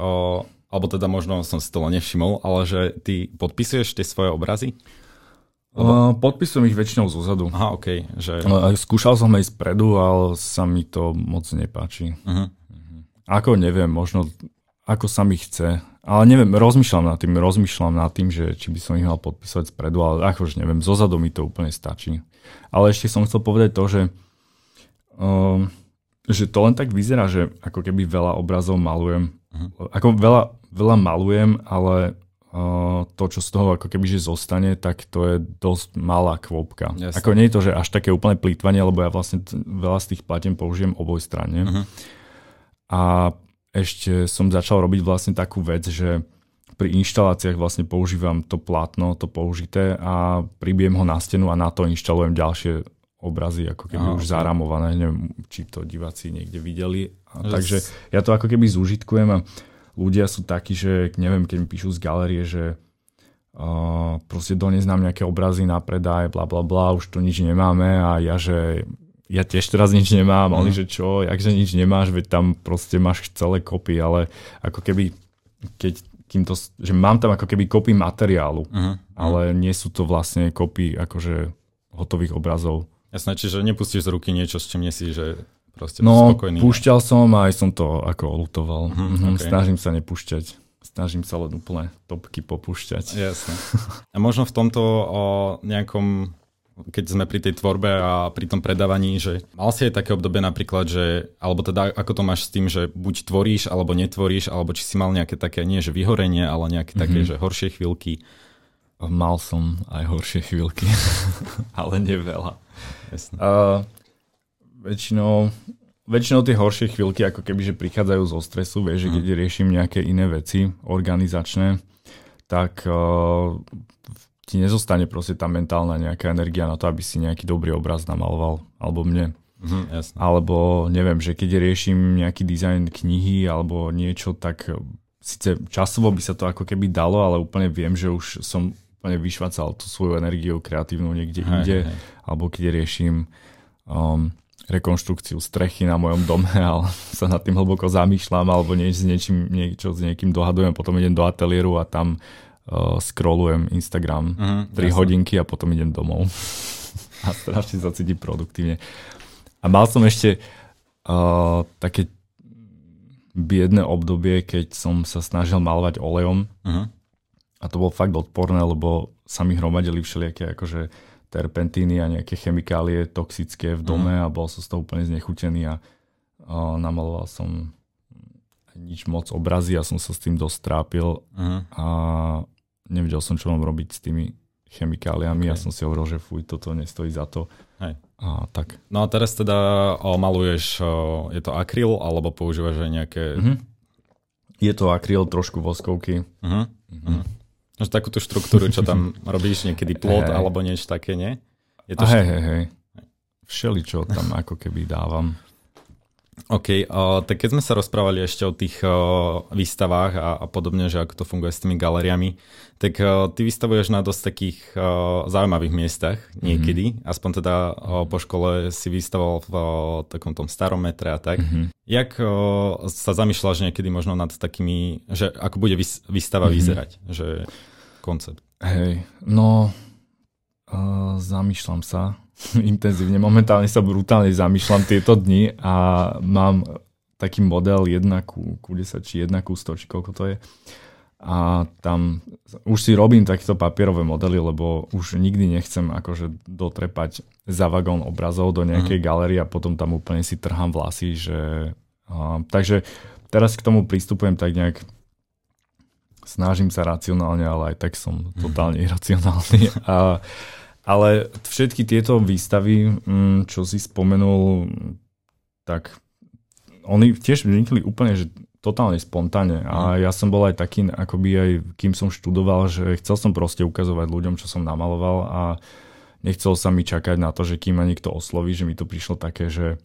alebo teda možno som si to nevšimol, ale že ty podpisuješ tie svoje obrazy? Lebo... Podpisujem ich väčšinou zozadu. Aha, OK. Že... Skúšal som aj spredu, ale sa mi to moc nepáči. Uh-huh. Ako neviem, možno ako sa mi chce. Ale neviem, rozmýšľam nad tým, rozmýšľam nad tým, že či by som ich mal podpísať spredu, ale akože neviem, zozadu mi to úplne stačí. Ale ešte som chcel povedať to, že Um, že to len tak vyzerá, že ako keby veľa obrazov malujem. Uh-huh. Ako veľa, veľa malujem, ale uh, to, čo z toho ako keby že zostane, tak to je dosť malá kvopka. Jasne. Ako nie je to, že až také úplne plýtvanie, lebo ja vlastne veľa z tých platiem použijem oboj strane. Uh-huh. A ešte som začal robiť vlastne takú vec, že pri inštaláciách vlastne používam to plátno, to použité a pribijem ho na stenu a na to inštalujem ďalšie obrazy, ako keby Aha, už okay. zaramované, neviem, či to diváci niekde videli. A, yes. Takže ja to ako keby zúžitkujem a ľudia sú takí, že neviem, keď mi píšu z galerie, že uh, proste dones nám nejaké obrazy na predaj, bla bla bla, už tu nič nemáme a ja, že ja tiež teraz nič nemám, mm. oni, že čo, jakže nič nemáš, veď tam proste máš celé kopy, ale ako keby, keď kým to, že mám tam ako keby kopy materiálu, uh-huh. ale nie sú to vlastne kopy akože hotových obrazov. Jasné, čiže nepustíš z ruky niečo, s čím nie si, že proste no, spokojný. púšťal som a aj som to ako olutoval. Uh-huh, okay. Snažím sa nepúšťať. Snažím sa len úplne topky popúšťať. Jasné. A možno v tomto o nejakom keď sme pri tej tvorbe a pri tom predávaní, že mal si aj také obdobie napríklad, že, alebo teda ako to máš s tým, že buď tvoríš, alebo netvoríš, alebo či si mal nejaké také, nie že vyhorenie, ale nejaké mm-hmm. také, že horšie chvíľky. Mal som aj horšie chvíľky, [laughs] ale neveľa. Uh, väčšinou, väčšinou tie horšie chvíľky ako keby, že prichádzajú zo stresu, vieš, že keď mhm. riešim nejaké iné veci organizačné, tak uh, ti nezostane proste tá mentálna nejaká energia na to, aby si nejaký dobrý obraz namaloval, alebo mne. Mm, jasne. Alebo neviem, že keď riešim nejaký dizajn knihy alebo niečo, tak síce časovo by sa to ako keby dalo, ale úplne viem, že už som úplne vyšvacal tú svoju energiu kreatívnu niekde hej, inde, hej. alebo keď riešim um, rekonštrukciu strechy na mojom dome [laughs] a sa nad tým hlboko zamýšľam alebo nieč, s niečím, niečo s niekým dohadujem, potom idem do ateliéru a tam uh, scrollujem Instagram uh-huh, 3 jasne. hodinky a potom idem domov [laughs] a strašne sa cítim produktívne. A mal som ešte uh, také biedne obdobie, keď som sa snažil malovať olejom. Uh-huh. A to bolo fakt odporné, lebo sa mi hromadili všelijaké akože terpentíny a nejaké chemikálie toxické v dome uh-huh. a bol som z toho úplne znechutený a uh, namaloval som nič moc obrazy a som sa s tým dosť trápil uh-huh. a nevedel som, čo mám robiť s tými chemikáliami okay. a som si hovoril, že fuj, toto nestojí za to. Hej. A, tak. No a teraz teda o, maluješ, o, je to akryl alebo používaš aj nejaké... Uh-huh. Je to akryl, trošku voskovky. Uh-huh. Uh-huh. Máš takú tú štruktúru, čo tam [laughs] robíš, niekedy plot hey. alebo niečo také, nie? Je to hej, hej, hej. Všeličo tam ako keby dávam. OK, uh, tak keď sme sa rozprávali ešte o tých uh, výstavách a, a podobne, že ako to funguje s tými galériami, tak uh, ty vystavuješ na dosť takých uh, zaujímavých miestach niekedy, mm-hmm. aspoň teda uh, po škole si vystavoval v uh, takom tom starom metre a tak. Mm-hmm. Jak uh, sa zamýšľaš niekedy možno nad takými, že ako bude vys- výstava mm-hmm. vyzerať, že koncept? Hej, no zamýšľam sa [laughs] intenzívne. Momentálne sa brutálne zamýšľam tieto dni a mám taký model 1 ku, ku 10 či 1 ku 100, či koľko to je. A tam už si robím takéto papierové modely, lebo už nikdy nechcem akože dotrepať za vagón obrazov do nejakej mm. galerie a potom tam úplne si trhám vlasy, že... Uh, takže teraz k tomu pristupujem tak nejak snažím sa racionálne, ale aj tak som mhm. totálne [laughs] iracionálny. A ale všetky tieto výstavy, mm, čo si spomenul, tak oni tiež vznikli úplne, že totálne spontánne. A mhm. ja som bol aj taký, akoby aj kým som študoval, že chcel som proste ukazovať ľuďom, čo som namaloval a nechcel sa mi čakať na to, že kým ma niekto osloví, že mi to prišlo také, že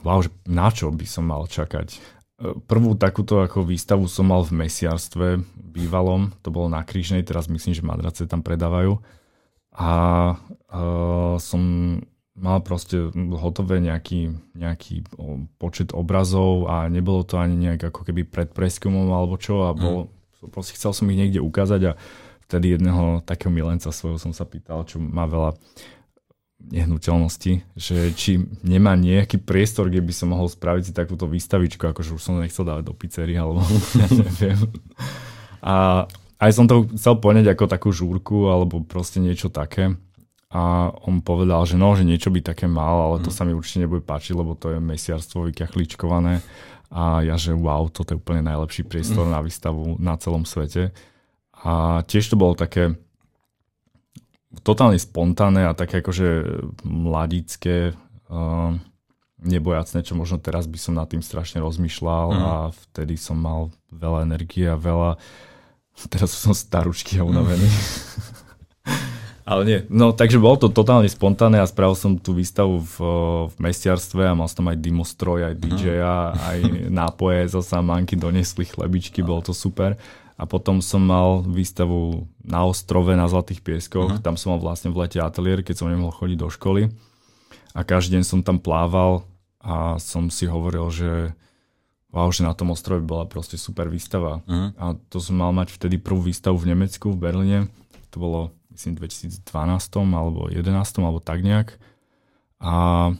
wow, že na čo by som mal čakať. E, prvú takúto ako výstavu som mal v mesiarstve bývalom, to bolo na Krížnej, teraz myslím, že madrace tam predávajú a uh, som mal proste hotové nejaký, nejaký počet obrazov a nebolo to ani nejak ako keby pred preskumom alebo čo a bol, mm. proste chcel som ich niekde ukázať a vtedy jedného takého milenca svojho som sa pýtal, čo má veľa nehnuteľnosti, že či nemá nejaký priestor, kde by som mohol spraviť si takúto výstavičku, akože už som nechcel dávať do pizzery, alebo [laughs] ja neviem. A aj som to chcel poňať ako takú žúrku alebo proste niečo také. a on povedal, že no, že niečo by také mal, ale to mm. sa mi určite nebude páčiť, lebo to je mesiarstvo vykachličkované a ja, že wow, toto je úplne najlepší priestor mm. na výstavu na celom svete. A tiež to bolo také totálne spontánne a také akože mladické, uh, nebojacné, čo možno teraz by som nad tým strašne rozmýšľal mm. a vtedy som mal veľa energie a veľa teraz som staručky a unavený. Mm. [laughs] Ale nie. No takže bolo to totálne spontánne a spravil som tú výstavu v, v mestiarstve a mal som tam aj dimostroj, aj DJ-a, aj [laughs] nápoje zo samanky, donesli chlebičky, bolo to super. A potom som mal výstavu na ostrove na Zlatých pieskoch, uh-huh. tam som mal vlastne v lete ateliér, keď som nemohol chodiť do školy. A každý deň som tam plával a som si hovoril, že wow, že na tom ostrove bola proste super výstava. Uh-huh. A to som mal mať vtedy prvú výstavu v Nemecku, v Berlíne. To bolo myslím 2012 alebo 2011 alebo tak nejak. A,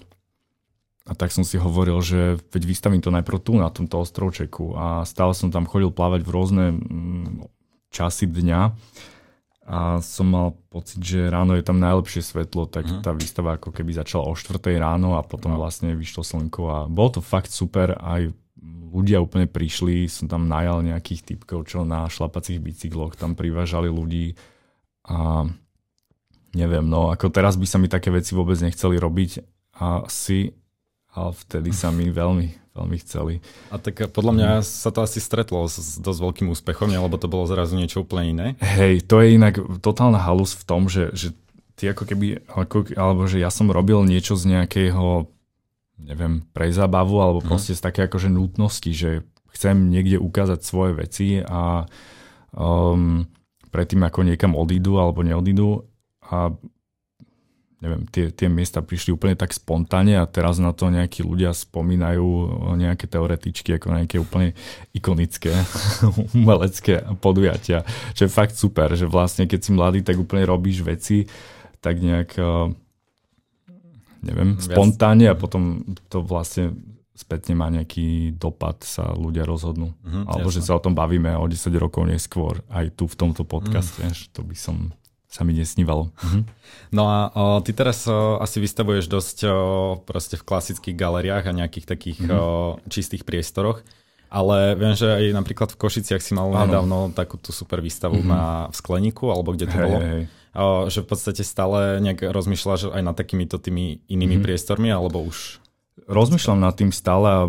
a tak som si hovoril, že veď vystavím to najprv tu na tomto ostrovčeku a stále som tam chodil plávať v rôzne mm, časy dňa a som mal pocit, že ráno je tam najlepšie svetlo, tak uh-huh. tá výstava ako keby začala o 4 ráno a potom vlastne vyšlo slnko a bolo to fakt super, aj ľudia úplne prišli, som tam najal nejakých typkov, čo na šlapacích bicykloch tam privážali ľudí, a neviem, no ako teraz by sa mi také veci vôbec nechceli robiť a si, ale vtedy sa mi [laughs] veľmi, veľmi chceli. A tak podľa mňa sa to asi stretlo s dosť veľkým úspechom, lebo to bolo zrazu niečo úplne iné. Hej, to je inak totálna halus v tom, že, že ty ako keby, ako, alebo že ja som robil niečo z nejakého, neviem, pre zábavu, alebo mhm. proste z také akože nutnosti, že chcem niekde ukázať svoje veci a um, predtým, ako niekam odídu alebo neodídu a neviem, tie, tie miesta prišli úplne tak spontánne a teraz na to nejakí ľudia spomínajú nejaké teoretičky ako nejaké úplne ikonické [laughs] umelecké podujatia, čo je fakt super, že vlastne keď si mladý, tak úplne robíš veci tak nejak eh, neviem, spontánne a potom to vlastne spätne má nejaký dopad, sa ľudia rozhodnú. Mm, Alebo jasne. že sa o tom bavíme o 10 rokov neskôr, aj tu v tomto podcaste, mm. to by som sa mi nesnívalo. Mm-hmm. No a o, ty teraz o, asi vystavuješ dosť o, proste v klasických galeriách a nejakých takých mm-hmm. o, čistých priestoroch, ale viem, že aj napríklad v Košiciach si mal ano. nedávno takú tú super výstavu mm-hmm. na, v Skleníku, alebo kde to hey, bolo. Hey. Že v podstate stále nejak rozmýšľaš aj nad takýmito tými inými mm-hmm. priestormi, alebo už Rozmýšľam nad tým stále a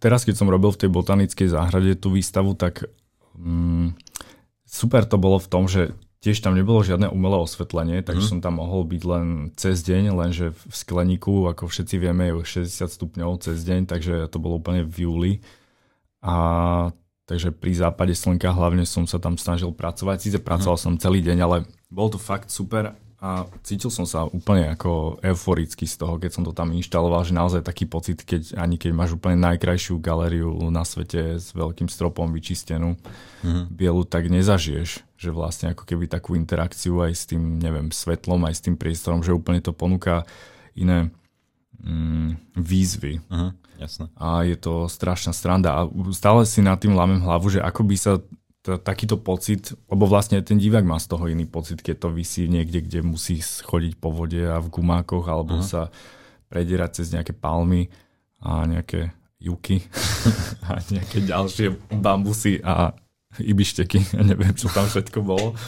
teraz, keď som robil v tej botanickej záhrade tú výstavu, tak mm, super to bolo v tom, že tiež tam nebolo žiadne umelé osvetlenie, takže mm. som tam mohol byť len cez deň, lenže v skleníku, ako všetci vieme, je 60 stupňov cez deň, takže to bolo úplne v júli. A takže pri západe slnka hlavne som sa tam snažil pracovať. Sice pracoval mm. som celý deň, ale bol to fakt super a cítil som sa úplne ako euforicky z toho, keď som to tam inštaloval, že naozaj taký pocit, keď ani keď máš úplne najkrajšiu galériu na svete s veľkým stropom vyčistenú mm-hmm. bielu, tak nezažiješ, že vlastne ako keby takú interakciu aj s tým, neviem, svetlom, aj s tým priestorom, že úplne to ponúka iné mm, výzvy. Mm-hmm. Jasne. A je to strašná stranda. A stále si nad tým lámem hlavu, že ako by sa t- takýto pocit, lebo vlastne ten divák má z toho iný pocit, keď to vysí niekde, kde musí chodiť po vode a v gumákoch, alebo uh-huh. sa predierať cez nejaké palmy a nejaké juky [laughs] a nejaké ďalšie bambusy a ibišteky, [laughs] ja neviem, čo tam všetko bolo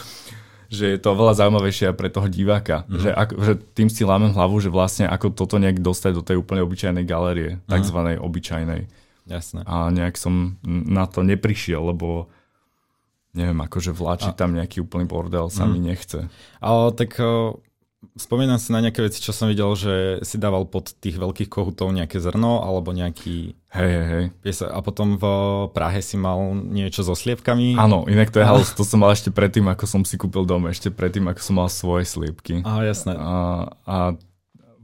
že je to veľa zaujímavejšie pre toho diváka. Mm-hmm. Že, ako, že tým si lámem hlavu, že vlastne ako toto nejak dostať do tej úplne obyčajnej galérie, mm-hmm. takzvanej obyčajnej. Jasné. A nejak som na to neprišiel, lebo neviem, akože vláčiť a... tam nejaký úplný bordel sa mm. mi nechce. Ale tak spomínam si na nejaké veci, čo som videl, že si dával pod tých veľkých kohutov nejaké zrno alebo nejaký... Hej, hej, hej. A potom v Prahe si mal niečo so sliepkami. Áno, inak to je halus, to som mal ešte predtým, ako som si kúpil dom, ešte predtým, ako som mal svoje sliepky. Á, jasné. A, a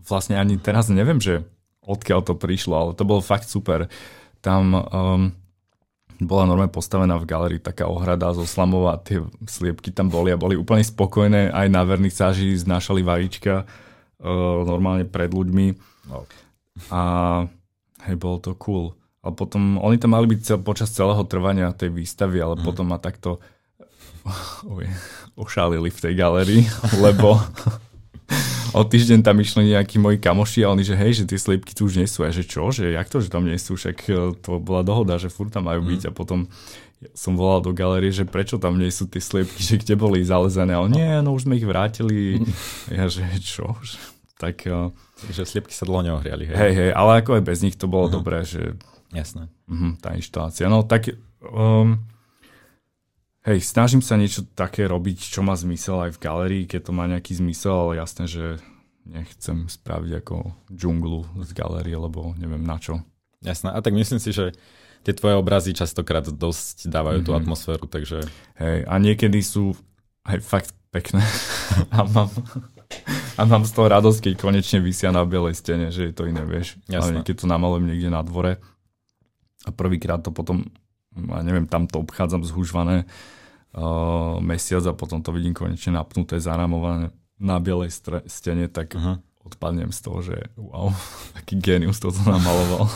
vlastne ani teraz neviem, že odkiaľ to prišlo, ale to bolo fakt super. Tam... Um, bola normálne postavená v galerii taká ohrada zo slamov a tie sliepky tam boli a boli úplne spokojné, aj na vernisáži znášali vajíčka uh, normálne pred ľuďmi. No. A hej, bolo to cool. Ale potom, oni tam mali byť cel, počas celého trvania tej výstavy, ale mm. potom ma takto [laughs] ošalili v tej galerii, [laughs] lebo [laughs] o týždeň tam išli nejakí moji kamoši a oni, že hej, že tie sliepky tu už nie sú. A že čo, že jak to, že tam nie sú, však e, to bola dohoda, že furt tam majú byť mm. a potom som volal do galerie, že prečo tam nie sú tie sliepky, že kde boli zalezené. A on, nie, no už sme ich vrátili. [laughs] Ja, že čo? Tak... E, že sliepky sa dlho neohriali. Hej. hej, hej, ale ako aj bez nich to bolo uh-huh. dobré, že... Jasné. Uh-huh, tá inštalácia. No tak... Um, Hej, snažím sa niečo také robiť, čo má zmysel aj v galerii, keď to má nejaký zmysel, ale jasné, že nechcem spraviť ako džunglu z galerie, lebo neviem na čo. Jasné, a tak myslím si, že tie tvoje obrazy častokrát dosť dávajú mm-hmm. tú mhm. atmosféru, takže... Hej, a niekedy sú aj fakt pekné. [laughs] a, mám, a mám z toho radosť, keď konečne vysia na bielej stene, že je to iné, vieš. Jasné. Ale keď to namalujem niekde na dvore a prvýkrát to potom ja neviem, tam to obchádzam zhužvané uh, mesiac a potom to vidím konečne napnuté, zaramované na bielej stre- stene, tak uh-huh. odpadnem z toho, že wow, [laughs] taký genius to namaloval. [laughs]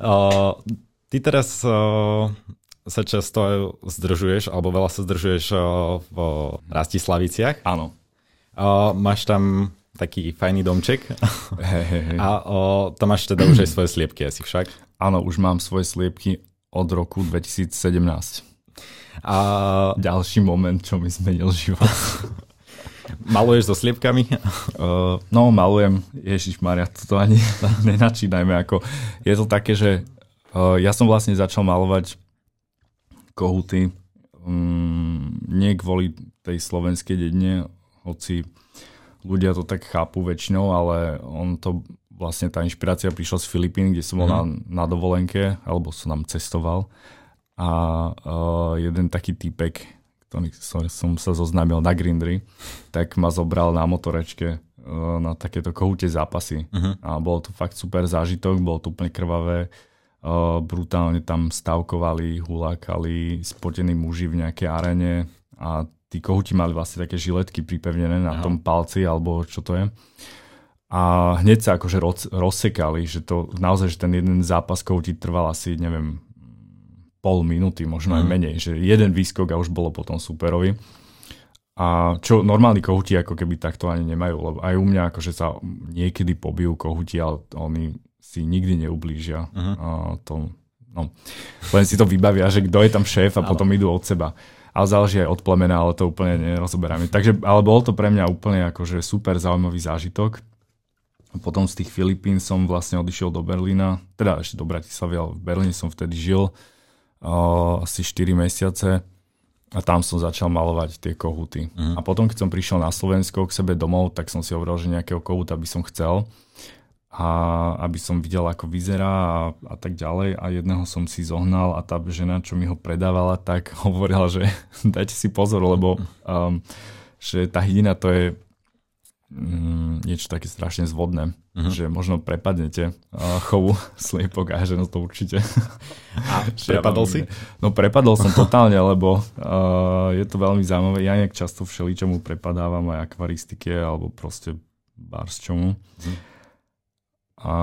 uh, ty teraz uh, sa často zdržuješ, alebo veľa sa zdržuješ uh, v Rastislaviciach. Áno. Uh, máš tam taký fajný domček. Hey, hey, hey. A o, tam máš teda už aj svoje sliepky asi však. Áno, už mám svoje sliepky od roku 2017. A ďalší moment, čo mi zmenil život. [laughs] Maluješ so sliepkami? Uh, no, malujem. Ježiš Maria, to ani [laughs] nenačínajme. Ako, je to také, že uh, ja som vlastne začal malovať kohuty um, nie kvôli tej slovenskej dedine, hoci ľudia to tak chápu väčšinou, ale on to vlastne tá inšpirácia prišla z Filipín, kde som bol mm-hmm. na, na dovolenke, alebo som tam cestoval. A uh, jeden taký typek, ktorý som, som sa zoznámil na Grindry, tak ma zobral na motorečke uh, na takéto kohúte zápasy. Mm-hmm. A bolo to fakt super zážitok, bolo to úplne krvavé. Uh, brutálne tam stavkovali, hulákali, spotení muži v nejakej arene a tí kohúti mali vlastne také žiletky pripevnené na Aha. tom palci, alebo čo to je a hneď sa akože roz, rozsekali, že to naozaj, že ten jeden zápas ti trval asi, neviem, pol minúty, možno aj mhm. menej, že jeden výskok a už bolo potom superovi. A čo normálni kohuti ako keby takto ani nemajú, lebo aj u mňa akože sa niekedy pobijú kohuti, ale oni si nikdy neublížia. Uh-huh. A to, no, len si to vybavia, že kto je tam šéf a potom idú od seba. Ale záleží aj od plemena, ale to úplne nerozoberáme. Takže, ale bol to pre mňa úplne akože super zaujímavý zážitok. Potom z tých Filipín som vlastne odišiel do Berlína, teda ešte do Bratislavy, ale v Berlíne som vtedy žil uh, asi 4 mesiace a tam som začal malovať tie kohuty. Mm. A potom, keď som prišiel na Slovensko k sebe domov, tak som si hovoril, že nejakého kohuta by som chcel a aby som videl, ako vyzerá a, a tak ďalej. A jedného som si zohnal a tá žena, čo mi ho predávala, tak [laughs] hovorila, že [laughs] dajte si pozor, lebo um, že tá hydina to je mm, niečo také strašne zvodné, uh-huh. že možno prepadnete uh, chovu [laughs] sliepok a že no to určite. A prepadol si? No prepadol som totálne, lebo uh, je to veľmi zaujímavé. Ja nejak často všeličomu prepadávam aj akvaristike alebo proste bars čomu. Uh-huh. A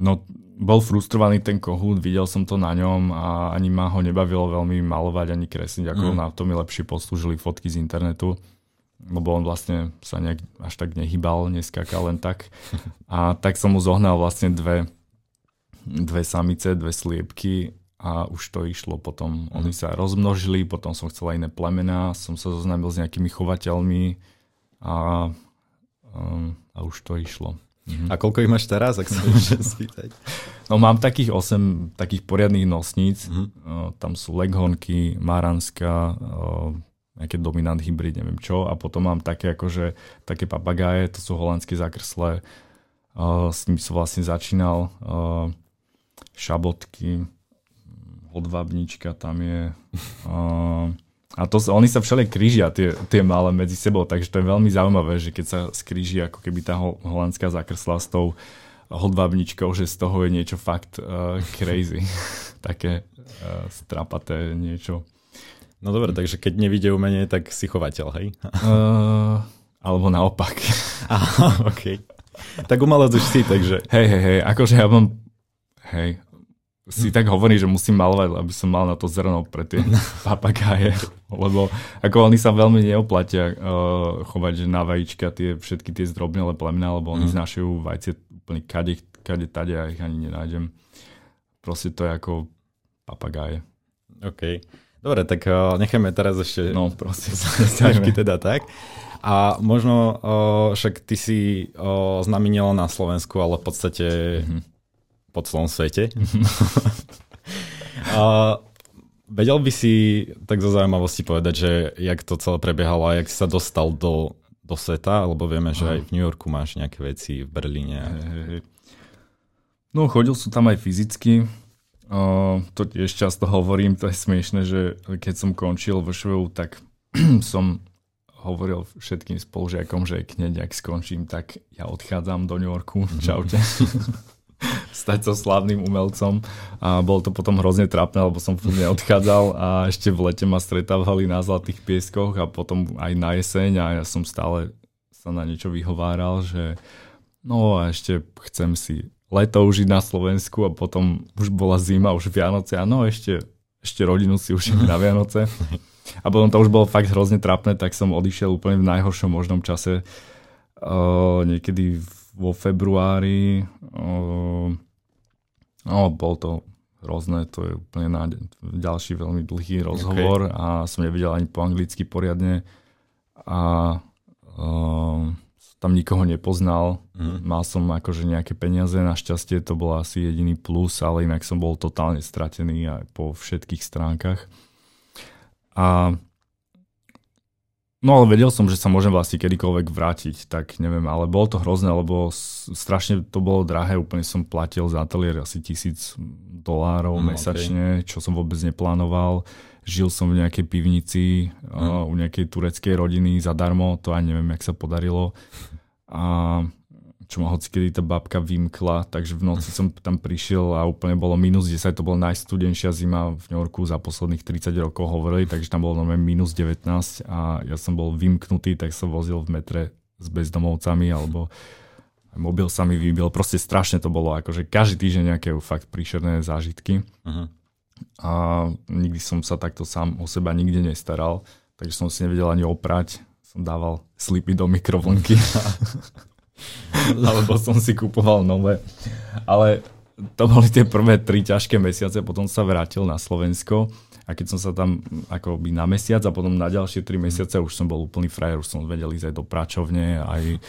no bol frustrovaný ten kohút, videl som to na ňom a ani ma ho nebavilo veľmi malovať ani kresliť, ako mm. na to mi lepšie poslúžili fotky z internetu lebo on vlastne sa nejak až tak nehybal, neskakal len tak. [laughs] A tak som mu zohnal vlastne dve, dve samice, dve sliepky a už to išlo potom. Mm. Oni sa rozmnožili, potom som chcel aj iné plemená, som sa zoznámil s nejakými chovateľmi a, um, a už to išlo. Mm-hmm. A koľko ich máš teraz, ak sa [laughs] môžeš spýtať? No mám takých 8 takých poriadných nosníc. Mm-hmm. Uh, tam sú leghornky, maranska, uh, nejaké dominant hybrid, neviem čo. A potom mám také akože, také papagáje, to sú holandské zakrslé. Uh, s nimi som vlastne začínal. Uh, šabotky, hodvabnička tam je. Uh, a to, oni sa všeli krížia, tie, tie malé medzi sebou, takže to je veľmi zaujímavé, že keď sa skríži ako keby tá holandská zakrslá s tou hodvabničkou, že z toho je niečo fakt uh, crazy. [laughs] Také uh, strapaté niečo. No dobre, takže keď nevidie umenie, tak si chovateľ, hej? Uh, alebo naopak. [laughs] Aha, OK. Tak umelec už si, takže... Hej, hej, hej, akože ja mám... Hej, si tak hovorí, že musím malovať, aby som mal na to zrno pre tie [laughs] papagáje, lebo ako oni sa veľmi neoplatia uh, chovať že na vajíčka tie všetky tie zdrobnelé plemena, lebo oni mm. znášajú vajce úplne kade, kade, tade a ich ani nenájdem. Proste to je ako papagáje. OK. Dobre, tak uh, nechajme teraz ešte no, proste, [laughs] sťažky [laughs] teda tak. A možno uh, však ty si uh, známy nielen na Slovensku, ale v podstate mm-hmm. Po celom svete. [laughs] uh, vedel by si tak zo zaujímavosti povedať, že jak to celé prebiehalo a jak si sa dostal do, do sveta, lebo vieme, že aj v New Yorku máš nejaké veci, v Berlíne. No chodil som tam aj fyzicky, uh, to tiež často hovorím, to je smiešne, že keď som končil v ŠVU, tak [clears throat] som hovoril všetkým spolužiakom, že hneď ak skončím, tak ja odchádzam do New Yorku. Mm-hmm. [laughs] Čaute. [laughs] [laughs] Stať sa slavným umelcom. A bolo to potom hrozne trápne, lebo som furt neodchádzal a ešte v lete ma stretávali na Zlatých pieskoch a potom aj na jeseň a ja som stále sa na niečo vyhováral, že no a ešte chcem si leto užiť na Slovensku a potom už bola zima, už Vianoce a no ešte, ešte rodinu si užím na Vianoce. A potom to už bolo fakt hrozne trapné, tak som odišiel úplne v najhoršom možnom čase. Uh, niekedy vo februári. Uh, no, bol to hrozné, to je úplne na ďalší veľmi dlhý rozhovor okay. a som nevedel ani po anglicky poriadne a uh, tam nikoho nepoznal. Mm. Mal som akože nejaké peniaze, našťastie to bol asi jediný plus, ale inak som bol totálne stratený aj po všetkých stránkach. A No ale vedel som, že sa môžem vlastne kedykoľvek vrátiť, tak neviem, ale bolo to hrozné, lebo strašne to bolo drahé, úplne som platil za ateliér asi tisíc dolárov mm, mesačne, okay. čo som vôbec neplánoval. Žil som v nejakej pivnici mm. uh, u nejakej tureckej rodiny zadarmo, to aj neviem, jak sa podarilo. A čo ma hoci kedy tá babka vymkla, takže v noci som tam prišiel a úplne bolo minus 10, to bola najstudenšia zima v New Yorku za posledných 30 rokov hovorili, takže tam bolo normálne minus 19 a ja som bol vymknutý, tak som vozil v metre s bezdomovcami alebo mobil sa mi vybil, proste strašne to bolo, akože každý týždeň nejaké fakt príšerné zážitky uh-huh. a nikdy som sa takto sám o seba nikde nestaral, takže som si nevedel ani oprať, som dával slipy do mikrovlnky [laughs] [laughs] alebo som si kupoval nové. Ale to boli tie prvé tri ťažké mesiace, potom sa vrátil na Slovensko a keď som sa tam akoby na mesiac a potom na ďalšie tri mesiace už som bol úplný frajer, už som vedel ísť aj do práčovne, aj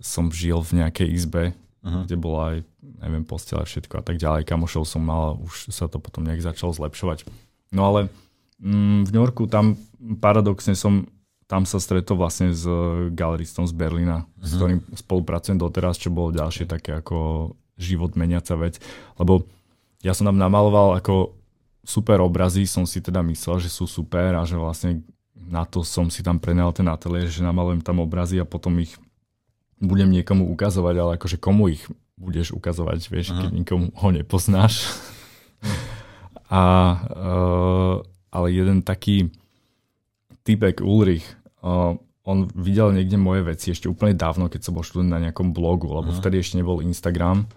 som žil v nejakej izbe, uh-huh. kde bola aj, neviem, postele všetko a tak ďalej. Kamošov som mal už sa to potom nejak začalo zlepšovať. No ale mm, v New Yorku tam paradoxne som tam sa stretol vlastne s eh, galeristom z Berlína, uh-huh. s mhm. ktorým spolupracujem doteraz, čo bolo ďalšie také ako život meniaca vec. Lebo ja som tam namaloval ako super obrazy, som si teda myslel, že sú super a že vlastne na to som si tam prenajal ten ateliér, že namalujem tam obrazy a potom ich budem niekomu ukazovať, ale akože komu ich budeš ukazovať, vieš, uh-huh. keď nikomu ho nepoznáš. [laughs] a, uh, ale jeden taký typek Ulrich, on videl niekde moje veci ešte úplne dávno, keď som bol študent na nejakom blogu, lebo uh-huh. vtedy ešte nebol Instagram.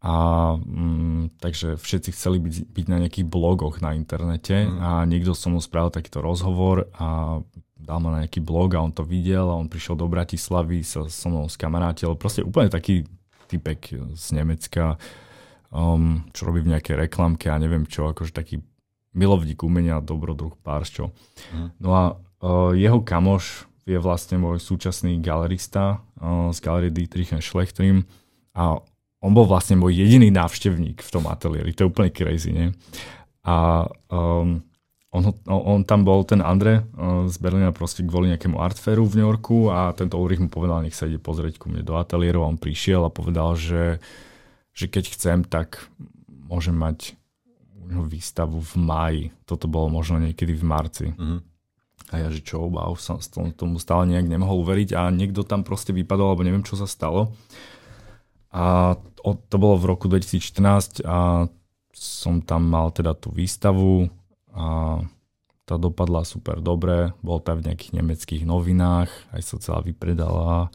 A mm, takže všetci chceli byť, byť na nejakých blogoch na internete uh-huh. a niekto som mu spravil takýto rozhovor a dal ma na nejaký blog a on to videl a on prišiel do Bratislavy, sa so mnou skamarátil. Proste úplne taký typek z Nemecka, um, čo robí v nejakej reklamke a neviem čo, akože taký milovník umenia, dobrodruh, páršťo. Uh-huh. No a jeho kamoš je vlastne môj súčasný galerista uh, z galerie Dietrich Schlechtrim a on bol vlastne môj jediný návštevník v tom ateliéri. To je úplne crazy, nie? A um, on, on tam bol, ten Andre uh, z Berlína proste kvôli nejakému artfairu v New Yorku a tento Ulrich mu povedal, nech sa ide pozrieť ku mne do ateliéru on prišiel a povedal, že, že keď chcem, tak môžem mať výstavu v máji. Toto bolo možno niekedy v marci. Mm-hmm. A ja, že čo, wow, som tomu stále nejak nemohol uveriť a niekto tam proste vypadol, alebo neviem, čo sa stalo. A to bolo v roku 2014 a som tam mal teda tú výstavu a tá dopadla super dobre, bol tam v nejakých nemeckých novinách, aj sa celá vypredala,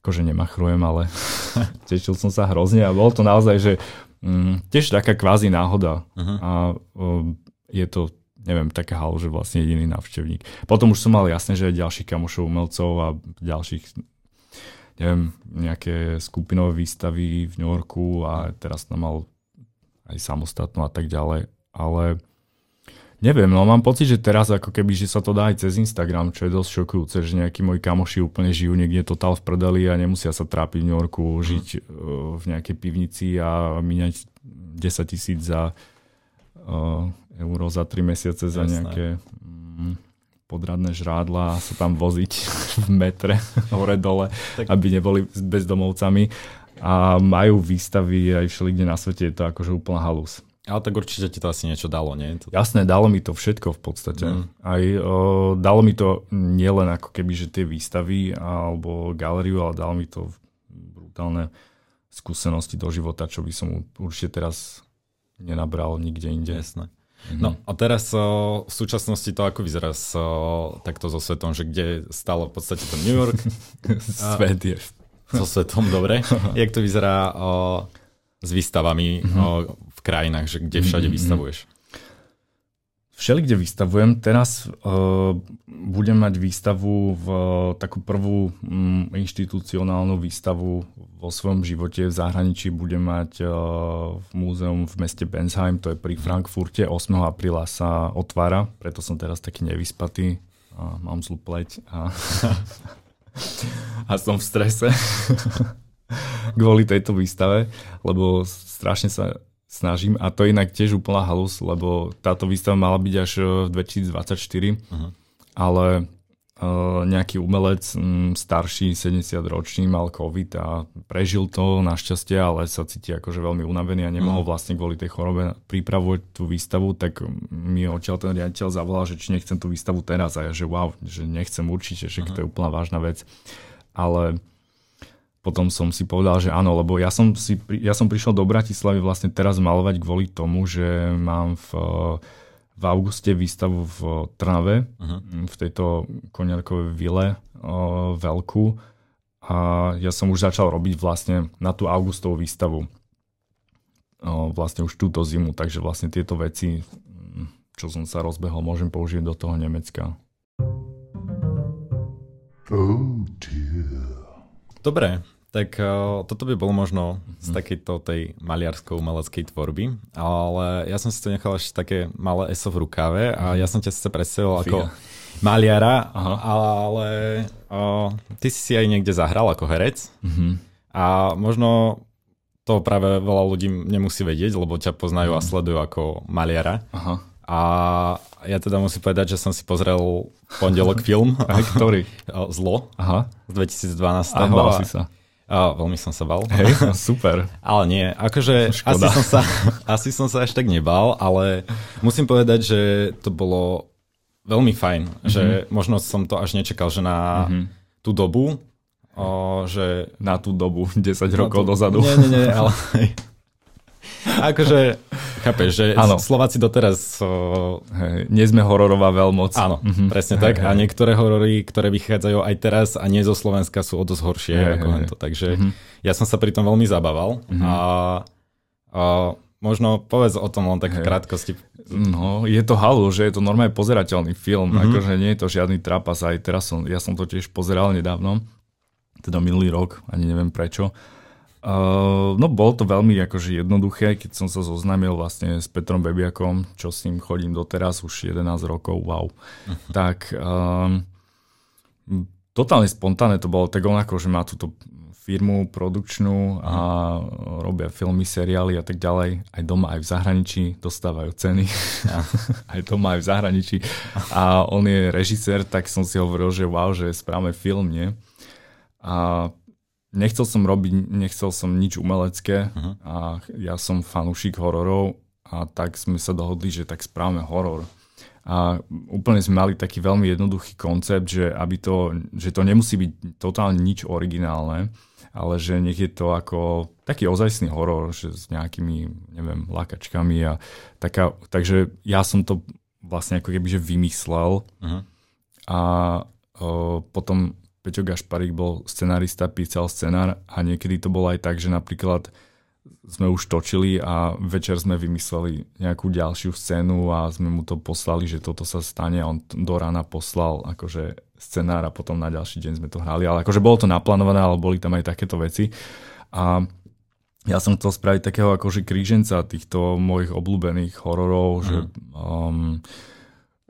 akože nemachrujem, ale [laughs] tešil som sa hrozne a bolo to naozaj, že Mm, tiež taká kvázi náhoda. Uh-huh. A um, je to, neviem, taká hal, že vlastne jediný návštevník. Potom už som mal jasne, že ďalších kamošov, umelcov a ďalších neviem, nejaké skupinové výstavy v New Yorku a teraz tam mal aj samostatnú a tak ďalej. Ale Neviem, no mám pocit, že teraz ako keby, že sa to dá aj cez Instagram, čo je dosť šokujúce, že nejakí moji kamoši úplne žijú niekde totál v prdeli a nemusia sa trápiť v New Yorku, mm. žiť uh, v nejakej pivnici a míňať 10 tisíc za euro za 3 mesiace Jasné. za nejaké um, podradné žrádla a sa tam voziť [laughs] v metre hore-dole, tak... aby neboli s bezdomovcami. A majú výstavy aj všelikde na svete, je to akože úplná halus. Ale tak určite ti to asi niečo dalo, nie? To... Jasné, dalo mi to všetko v podstate. Mm. Aj o, dalo mi to nielen ako keby, že tie výstavy alebo galériu, ale dalo mi to brutálne skúsenosti do života, čo by som určite teraz nenabral nikde inde. Jasné. Mm-hmm. No a teraz o, v súčasnosti to ako vyzerá s, o, takto so svetom, že kde stále v podstate ten New York. [laughs] Svet je. So svetom, dobre. [laughs] Jak to vyzerá o, s výstavami mm-hmm. o, v krajinách, že kde všade mm-hmm. vystavuješ? Všeli, kde vystavujem. Teraz uh, budem mať výstavu v uh, takú prvú um, inštitucionálnu výstavu vo svojom živote v zahraničí. Budem mať uh, v múzeum v meste Bensheim, to je pri Frankfurte. 8. apríla sa otvára, preto som teraz taký nevyspatý. Uh, mám zlú pleť a, [laughs] a som v strese [laughs] kvôli tejto výstave, lebo strašne sa snažím a to je inak tiež úplná halus, lebo táto výstava mala byť až v 2024, uh-huh. ale uh, nejaký umelec um, starší, 70 ročný, mal COVID a prežil to našťastie, ale sa cíti akože veľmi unavený a nemohol uh-huh. vlastne kvôli tej chorobe pripravovať tú výstavu, tak mi odtiaľ ten riaditeľ zavolal, že či nechcem tú výstavu teraz a ja, že wow, že nechcem určite, že uh-huh. to je úplná vážna vec. Ale potom som si povedal, že áno, lebo ja som, si, ja som prišiel do Bratislavy vlastne teraz malovať kvôli tomu, že mám v, v auguste výstavu v Trnave, uh-huh. v tejto koniarkovej vile o, veľkú a ja som už začal robiť vlastne na tú augustovú výstavu o, vlastne už túto zimu, takže vlastne tieto veci, čo som sa rozbehol, môžem použiť do toho Nemecka. Oh dear. Dobre, tak uh, toto by bolo možno mm-hmm. z mhm. takejto tej maliarsko-umeleckej tvorby, ale ja som si to nechal ešte také malé eso v rukáve a ja som ťa sice predstavil ako maliara, Aha. ale uh, ty si si aj niekde zahral ako herec mm-hmm. a možno to práve veľa ľudí nemusí vedieť, lebo ťa poznajú mm. a sledujú ako maliara. Aha. A ja teda musím povedať, že som si pozrel pondelok [laughs] film. Ktorý? [laughs] Zlo. Aha. Z 2012. A bál si sa. A veľmi som sa bal. Hej, [laughs] super. ale nie, akože asi som, sa, asi som sa až tak nebal, ale musím povedať, že to bolo veľmi fajn, mm-hmm. že možno som to až nečakal, že na mm-hmm. tú dobu, o, že... Na tú dobu, 10 rokov tú, dozadu. Nie, nie, nie, ale [laughs] [laughs] akože, chápeš, že ano. Slováci doteraz... Uh, Hej, nie sme hororová veľmoc. Áno, mm-hmm. presne hej, tak. Hej. A niektoré horory, ktoré vychádzajú aj teraz a nie zo Slovenska, sú o dosť horšie hej, ako hej. to. Takže mm-hmm. ja som sa pri tom veľmi zabával. Mm-hmm. A, a možno povedz o tom len tak v krátkosti. No, je to halu, že je to normálne pozerateľný film. Mm-hmm. Akože nie je to žiadny trapas. Aj teraz som, ja som to tiež pozeral nedávno. Teda minulý rok, ani neviem prečo. Uh, no bolo to veľmi akože jednoduché, keď som sa zoznámil vlastne s Petrom Bebiakom, čo s ním chodím doteraz už 11 rokov, wow. Uh-huh. Tak um, totálne spontánne to bolo, tak on akože má túto firmu produkčnú a uh-huh. robia filmy, seriály a tak ďalej. Aj doma, aj v zahraničí dostávajú ceny. [laughs] aj doma, aj v zahraničí. A on je režisér, tak som si hovoril, že wow, že správame film, nie? A nechcel som robiť, nechcel som nič umelecké uh-huh. a ja som fanúšik hororov a tak sme sa dohodli, že tak správame horor. A úplne sme mali taký veľmi jednoduchý koncept, že, aby to, že to nemusí byť totálne nič originálne, ale že nech je to ako taký ozajstný horor, že s nejakými, neviem, lakačkami a taká, takže ja som to vlastne ako keby že vymyslel uh-huh. a o, potom Peťo Gašparík bol scenárista, písal scenár a niekedy to bolo aj tak, že napríklad sme už točili a večer sme vymysleli nejakú ďalšiu scénu a sme mu to poslali, že toto sa stane. A on do rána poslal akože scenár a potom na ďalší deň sme to hrali, ale akože bolo to naplánované, ale boli tam aj takéto veci. A ja som chcel spraviť takého akože kríženca týchto mojich obľúbených hororov, mm. že um,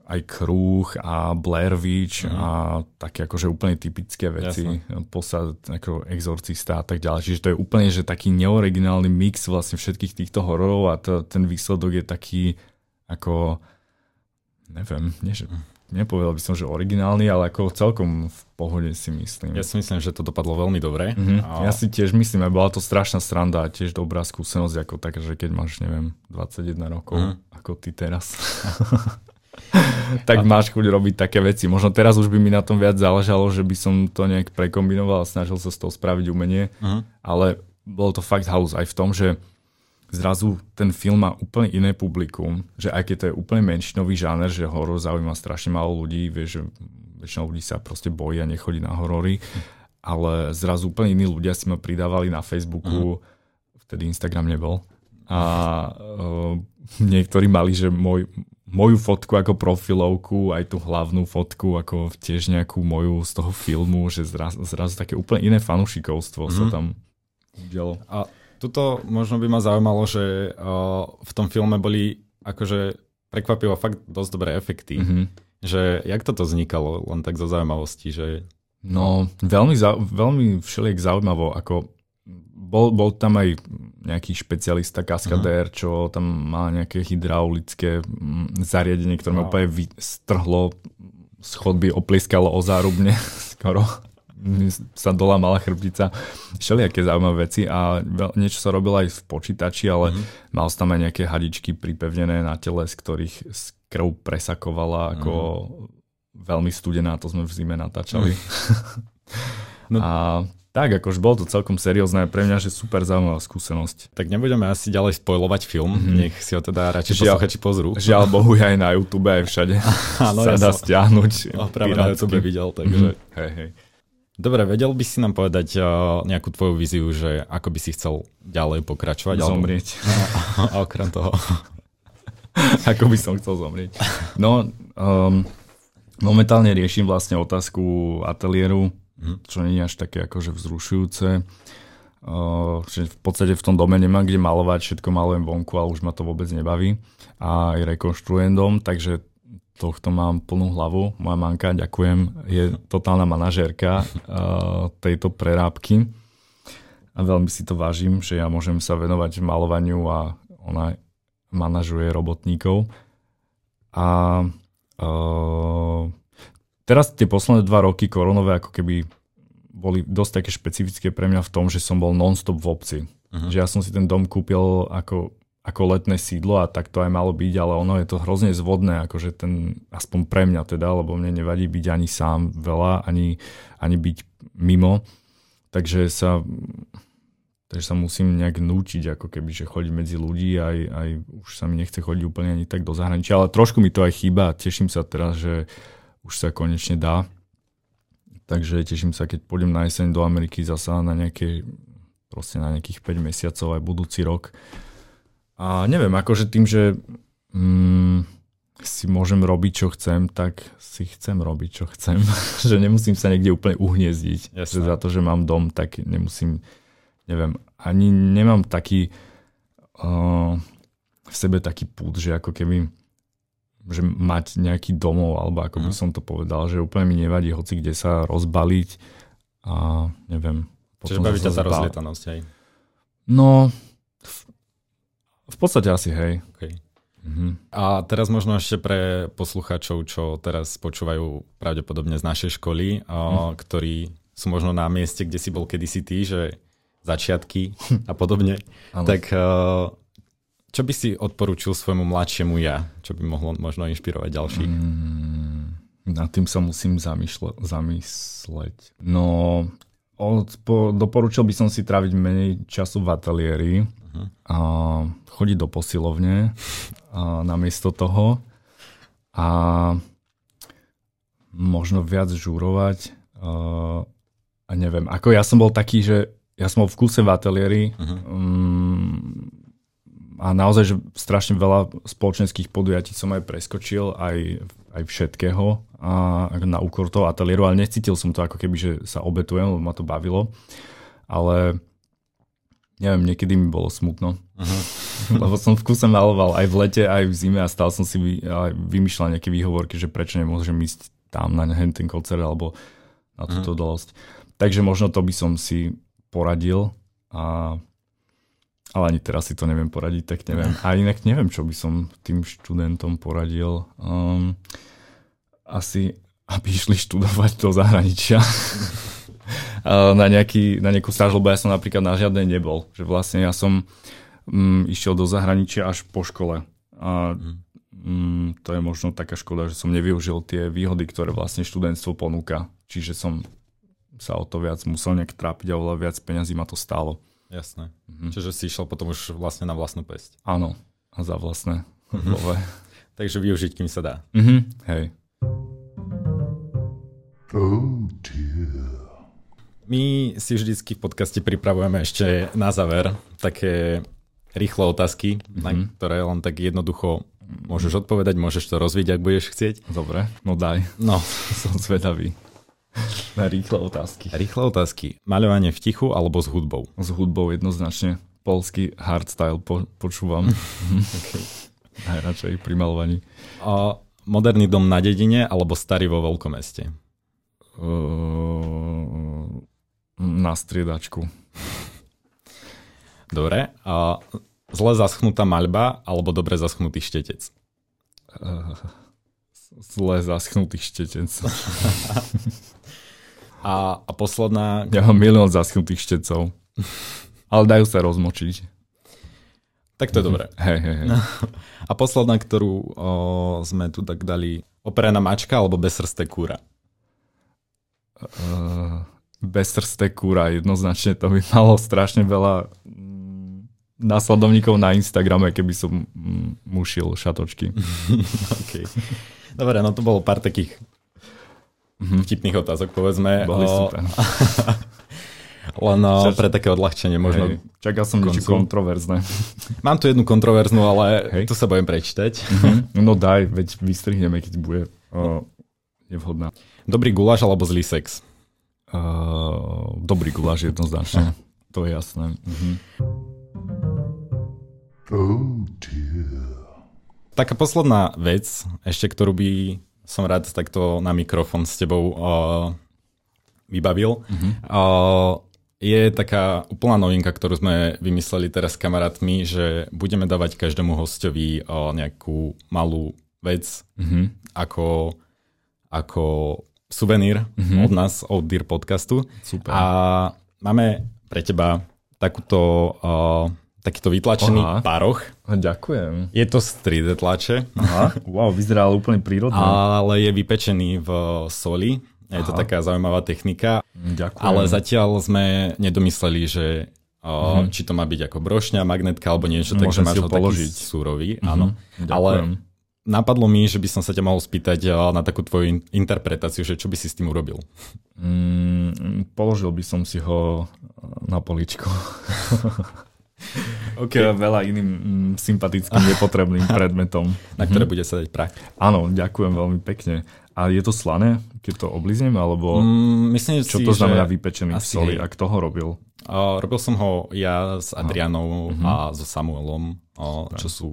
aj Krúh a Blair Witch mm. a také akože úplne typické veci, Jasne. posad ako exorcista a tak ďalej. Čiže to je úplne že taký neoriginálny mix vlastne všetkých týchto hororov a to, ten výsledok je taký ako neviem, nie, že, nepovedal by som, že originálny, ale ako celkom v pohode si myslím. Ja si myslím, že to dopadlo veľmi dobre. Mm-hmm. A... Ja si tiež myslím, že bola to strašná sranda a tiež dobrá skúsenosť ako tak, že keď máš, neviem, 21 rokov, mm. ako ty teraz. [laughs] [laughs] tak máš chuť robiť také veci. Možno teraz už by mi na tom viac záležalo, že by som to nejak prekombinoval a snažil sa z toho spraviť umenie, uh-huh. ale bolo to fakt house aj v tom, že zrazu ten film má úplne iné publikum, že aj keď to je úplne menšinový žáner, že horor zaujíma strašne málo ľudí, vieš, že väčšinou ľudí sa proste bojí a nechodí na horory, ale zrazu úplne iní ľudia si ma pridávali na Facebooku, uh-huh. vtedy Instagram nebol a uh, niektorí mali, že môj, moju fotku ako profilovku, aj tú hlavnú fotku ako tiež nejakú moju z toho filmu, že zrazu, zrazu také úplne iné fanušikovstvo mm. sa mhm. tam udialo. A tuto možno by ma zaujímalo, že uh, v tom filme boli akože prekvapivo fakt dosť dobré efekty. Mm-hmm. Že jak toto vznikalo, len tak zo zaujímavosti, že... No, veľmi, veľmi všelijak zaujímavo, ako bol, bol tam aj nejaký špecialista kaskadér, uh-huh. čo tam má nejaké hydraulické mm, zariadenie, ktoré ma úplne strhlo z chodby, o zárubne [laughs] skoro sa dolámala chrbtica. Všelijaké zaujímavé veci a niečo sa robilo aj v počítači, ale uh-huh. mal tam aj nejaké hadičky pripevnené na tele, z ktorých krv presakovala ako uh-huh. veľmi studená, to sme v zime natáčali. Uh-huh. [laughs] no. A tak, akože bolo to celkom seriózne, pre mňa, že super zaujímavá skúsenosť. Tak nebudeme asi ďalej spojovať film, mm-hmm. nech si ho teda radšej žiaľ, posluchači pozrú. Žiaľ Bohu, aj na YouTube, aj všade [laughs] Áno, sa ja dá stiahnuť. No, práve na YouTube videl, takže... Mm-hmm. Hej, hej. Dobre, vedel by si nám povedať uh, nejakú tvoju víziu, že ako by si chcel ďalej pokračovať? Zomrieť. Alebo... [laughs] A okrem toho. [laughs] ako by som chcel zomrieť. No, um, momentálne riešim vlastne otázku ateliéru, mm. čo nie je až také akože vzrušujúce. Uh, v podstate v tom dome nemám kde malovať, všetko malujem vonku, ale už ma to vôbec nebaví. A aj rekonštruujem dom, takže tohto mám plnú hlavu. Moja manka, ďakujem, je totálna manažérka uh, tejto prerábky. A veľmi si to vážim, že ja môžem sa venovať malovaniu a ona manažuje robotníkov. A uh, teraz tie posledné dva roky koronové ako keby boli dosť také špecifické pre mňa v tom, že som bol non-stop v obci. Uh-huh. Že ja som si ten dom kúpil ako, ako letné sídlo a tak to aj malo byť, ale ono je to hrozne zvodné, akože ten, aspoň pre mňa teda, lebo mne nevadí byť ani sám veľa, ani, ani byť mimo. Takže sa, takže sa musím nejak núčiť, ako keby, že chodiť medzi ľudí, aj, aj už sa mi nechce chodiť úplne ani tak do zahraničia, ale trošku mi to aj chýba teším sa teraz, že už sa konečne dá. Takže teším sa, keď pôjdem na jeseň do Ameriky zasa na nejaké, proste na nejakých 5 mesiacov aj budúci rok. A neviem, akože tým, že mm, si môžem robiť, čo chcem, tak si chcem robiť, čo chcem. [laughs] že nemusím sa niekde úplne uhniezdiť. Že za to, že mám dom, tak nemusím, neviem, ani nemám taký uh, v sebe taký pút, že ako keby že mať nejaký domov, alebo ako by mhm. som to povedal, že úplne mi nevadí hoci kde sa rozbaliť a neviem. Čiže baví ťa tá rozlietanosť, hej? No, v, v podstate asi, hej. Okay. Mhm. A teraz možno ešte pre poslucháčov, čo teraz počúvajú pravdepodobne z našej školy, mhm. ktorí sú možno na mieste, kde si bol kedysi ty, že začiatky [laughs] a podobne, tak čo by si odporučil svojmu mladšiemu ja, čo by mohlo možno inšpirovať ďalších? Mm, nad tým sa musím zamýšle, zamysleť. No, odpo, doporučil by som si tráviť menej času v ateliéri uh-huh. a chodiť do posilovne a namiesto toho a možno viac žúrovať a, a neviem, ako ja som bol taký, že ja som bol v kuse v ateliéri uh-huh. um, a naozaj, že strašne veľa spoločenských podujatí som aj preskočil, aj, aj všetkého a, na úkor toho ateliéru, ale necítil som to ako keby, že sa obetujem, lebo ma to bavilo. Ale neviem, niekedy mi bolo smutno. Uh-huh. [laughs] lebo som v kuse maloval aj v lete, aj v zime a stále som si vy, vymýšľal nejaké výhovorky, že prečo nemôžem ísť tam na ten koncert alebo na túto uh-huh. dosť. Takže možno to by som si poradil a ale ani teraz si to neviem poradiť, tak neviem. A inak neviem, čo by som tým študentom poradil. Um, asi, aby išli študovať do zahraničia. [laughs] na, nejaký, na nejakú stáž, lebo ja som napríklad na žiadnej nebol. Že vlastne ja som um, išiel do zahraničia až po škole. A um, to je možno taká škoda, že som nevyužil tie výhody, ktoré vlastne študentstvo ponúka. Čiže som sa o to viac musel nejak trápiť a oveľa viac peňazí ma to stálo. Jasné. Mm-hmm. Čiže si išiel potom už vlastne na vlastnú pesť. Áno, za vlastné mm-hmm. [laughs] Takže využiť, kým sa dá. Mm-hmm. Hej. Oh dear. My si vždycky v podcaste pripravujeme ešte na záver také rýchle otázky, mm-hmm. na ktoré len tak jednoducho môžeš odpovedať, môžeš to rozviť, ak budeš chcieť. Dobre, no daj. No. [laughs] Som zvedavý. Na rýchle otázky. Rýchle otázky. Maľovanie v tichu alebo s hudbou? S hudbou jednoznačne. Polský hardstyle po, počúvam. [laughs] okay. Najradšej pri malovaní. A moderný dom na dedine alebo starý vo veľkomeste? Uh, na striedačku. Dobre. A zle zaschnutá maľba alebo dobre zaschnutý štetec? Uh, zle zaschnutý štetec. [laughs] A, a posledná... Ja mám milión zaschnutých štecov. Ale dajú sa rozmočiť. Tak to je dobré. Hej, hej, hej. [laughs] A posledná, ktorú o, sme tu tak dali, operená mačka alebo bezsrsté kúra? Uh, bezsrsté kúra, jednoznačne to by malo strašne veľa mm, následovníkov na Instagrame, keby som mm, mušil šatočky. [laughs] okay. Dobre, no to bolo pár takých mm-hmm. vtipných otázok, povedzme. Boli o... super. [laughs] Len Čas... pre také odľahčenie možno. Hej, čakal som niečo kontroverzné. [laughs] Mám tu jednu kontroverznú, ale Hej. tu sa budem prečítať. Mm-hmm. No daj, veď vystrihneme, keď bude o, nevhodná. Dobrý guláš alebo zlý sex? Uh, dobrý guláš jednoznačne. to je jasné. Mm-hmm. Oh dear. Taká posledná vec, ešte ktorú by som rád takto na mikrofón s tebou uh, vybavil. Mm-hmm. Uh, je taká úplná novinka, ktorú sme vymysleli teraz s kamarátmi, že budeme dávať každému hostovi uh, nejakú malú vec mm-hmm. ako, ako suvenír mm-hmm. od nás, od Dear podcastu. Super. A máme pre teba takúto uh, takýto vytlačený Aha. pároch. Ďakujem. Je to z 3D tlače. Aha. Wow, vyzerá úplne prírodne. Ale je vypečený v soli. Je Aha. to taká zaujímavá technika. Ďakujem. Ale zatiaľ sme nedomysleli, že o, mm. či to má byť ako brošňa, magnetka alebo niečo, takže máš ho položiť. taký súrový. Mm-hmm. Áno. Ďakujem. Ale napadlo mi, že by som sa ťa mohol spýtať na takú tvoju interpretáciu, že čo by si s tým urobil? Mm, položil by som si ho na poličko. [laughs] [laughs] okay. veľa iným mm, sympatickým [laughs] nepotrebným predmetom. Na ktoré mm-hmm. bude sedieť prach. Áno, ďakujem veľmi pekne. A je to slané, keď to obliznem, alebo mm, myslím čo si, to znamená vypečený v soli a kto ho robil? Uh, robil som ho ja s Adrianou uh-huh. a so Samuelom, uh, čo sú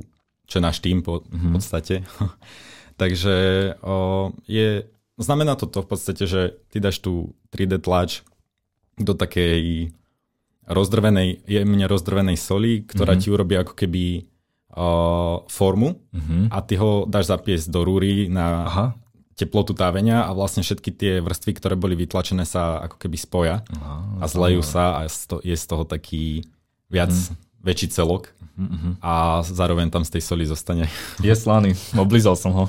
čo náš tým po, uh-huh. v podstate. [laughs] Takže uh, je, znamená to to v podstate, že ty dáš tú 3D tlač do takej rozdrvenej, jemne rozdrvenej soli, ktorá mm-hmm. ti urobí ako keby uh, formu mm-hmm. a ty ho dáš zapiesť do rúry na Aha. teplotu távenia a vlastne všetky tie vrstvy, ktoré boli vytlačené sa ako keby spoja Aha, a zlejú sa a je z toho taký viac mm. väčší celok mm-hmm. a zároveň tam z tej soli zostane. Je slaný, oblízal som ho.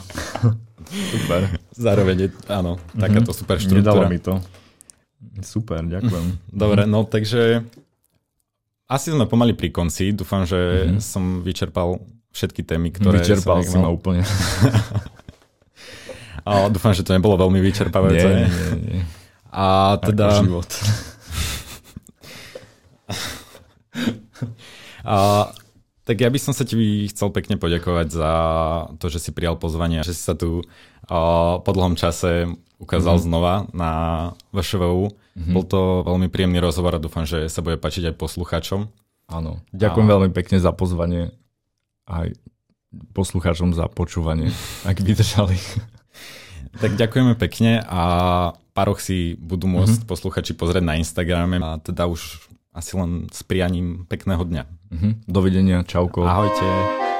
[laughs] super. Zároveň je, áno, mm-hmm. takáto super štruktúra. Nedalo mi to. Super, ďakujem. [laughs] Dobre, no takže asi sme pomaly pri konci. Dúfam, že mm-hmm. som vyčerpal všetky témy, ktoré Vyčerpal som si ma úplne. [laughs] A dúfam, že to nebolo veľmi vyčerpávajúce. Nie, nie, nie. A teda... Ako život. [laughs] A, tak ja by som sa ti chcel pekne poďakovať za to, že si prijal pozvanie, že si sa tu a, po dlhom čase ukázal mm-hmm. znova na VŠVU. Mm-hmm. Bol to veľmi príjemný rozhovor a dúfam, že sa bude páčiť aj poslucháčom. Áno, ďakujem a... veľmi pekne za pozvanie aj poslucháčom za počúvanie, [laughs] ak vydržali. [laughs] Tak ďakujeme pekne a paroch si budú môcť mm-hmm. posluchači pozrieť na Instagrame a teda už asi len s prianím pekného dňa. Mm-hmm. Dovidenia, čauko. Ahojte.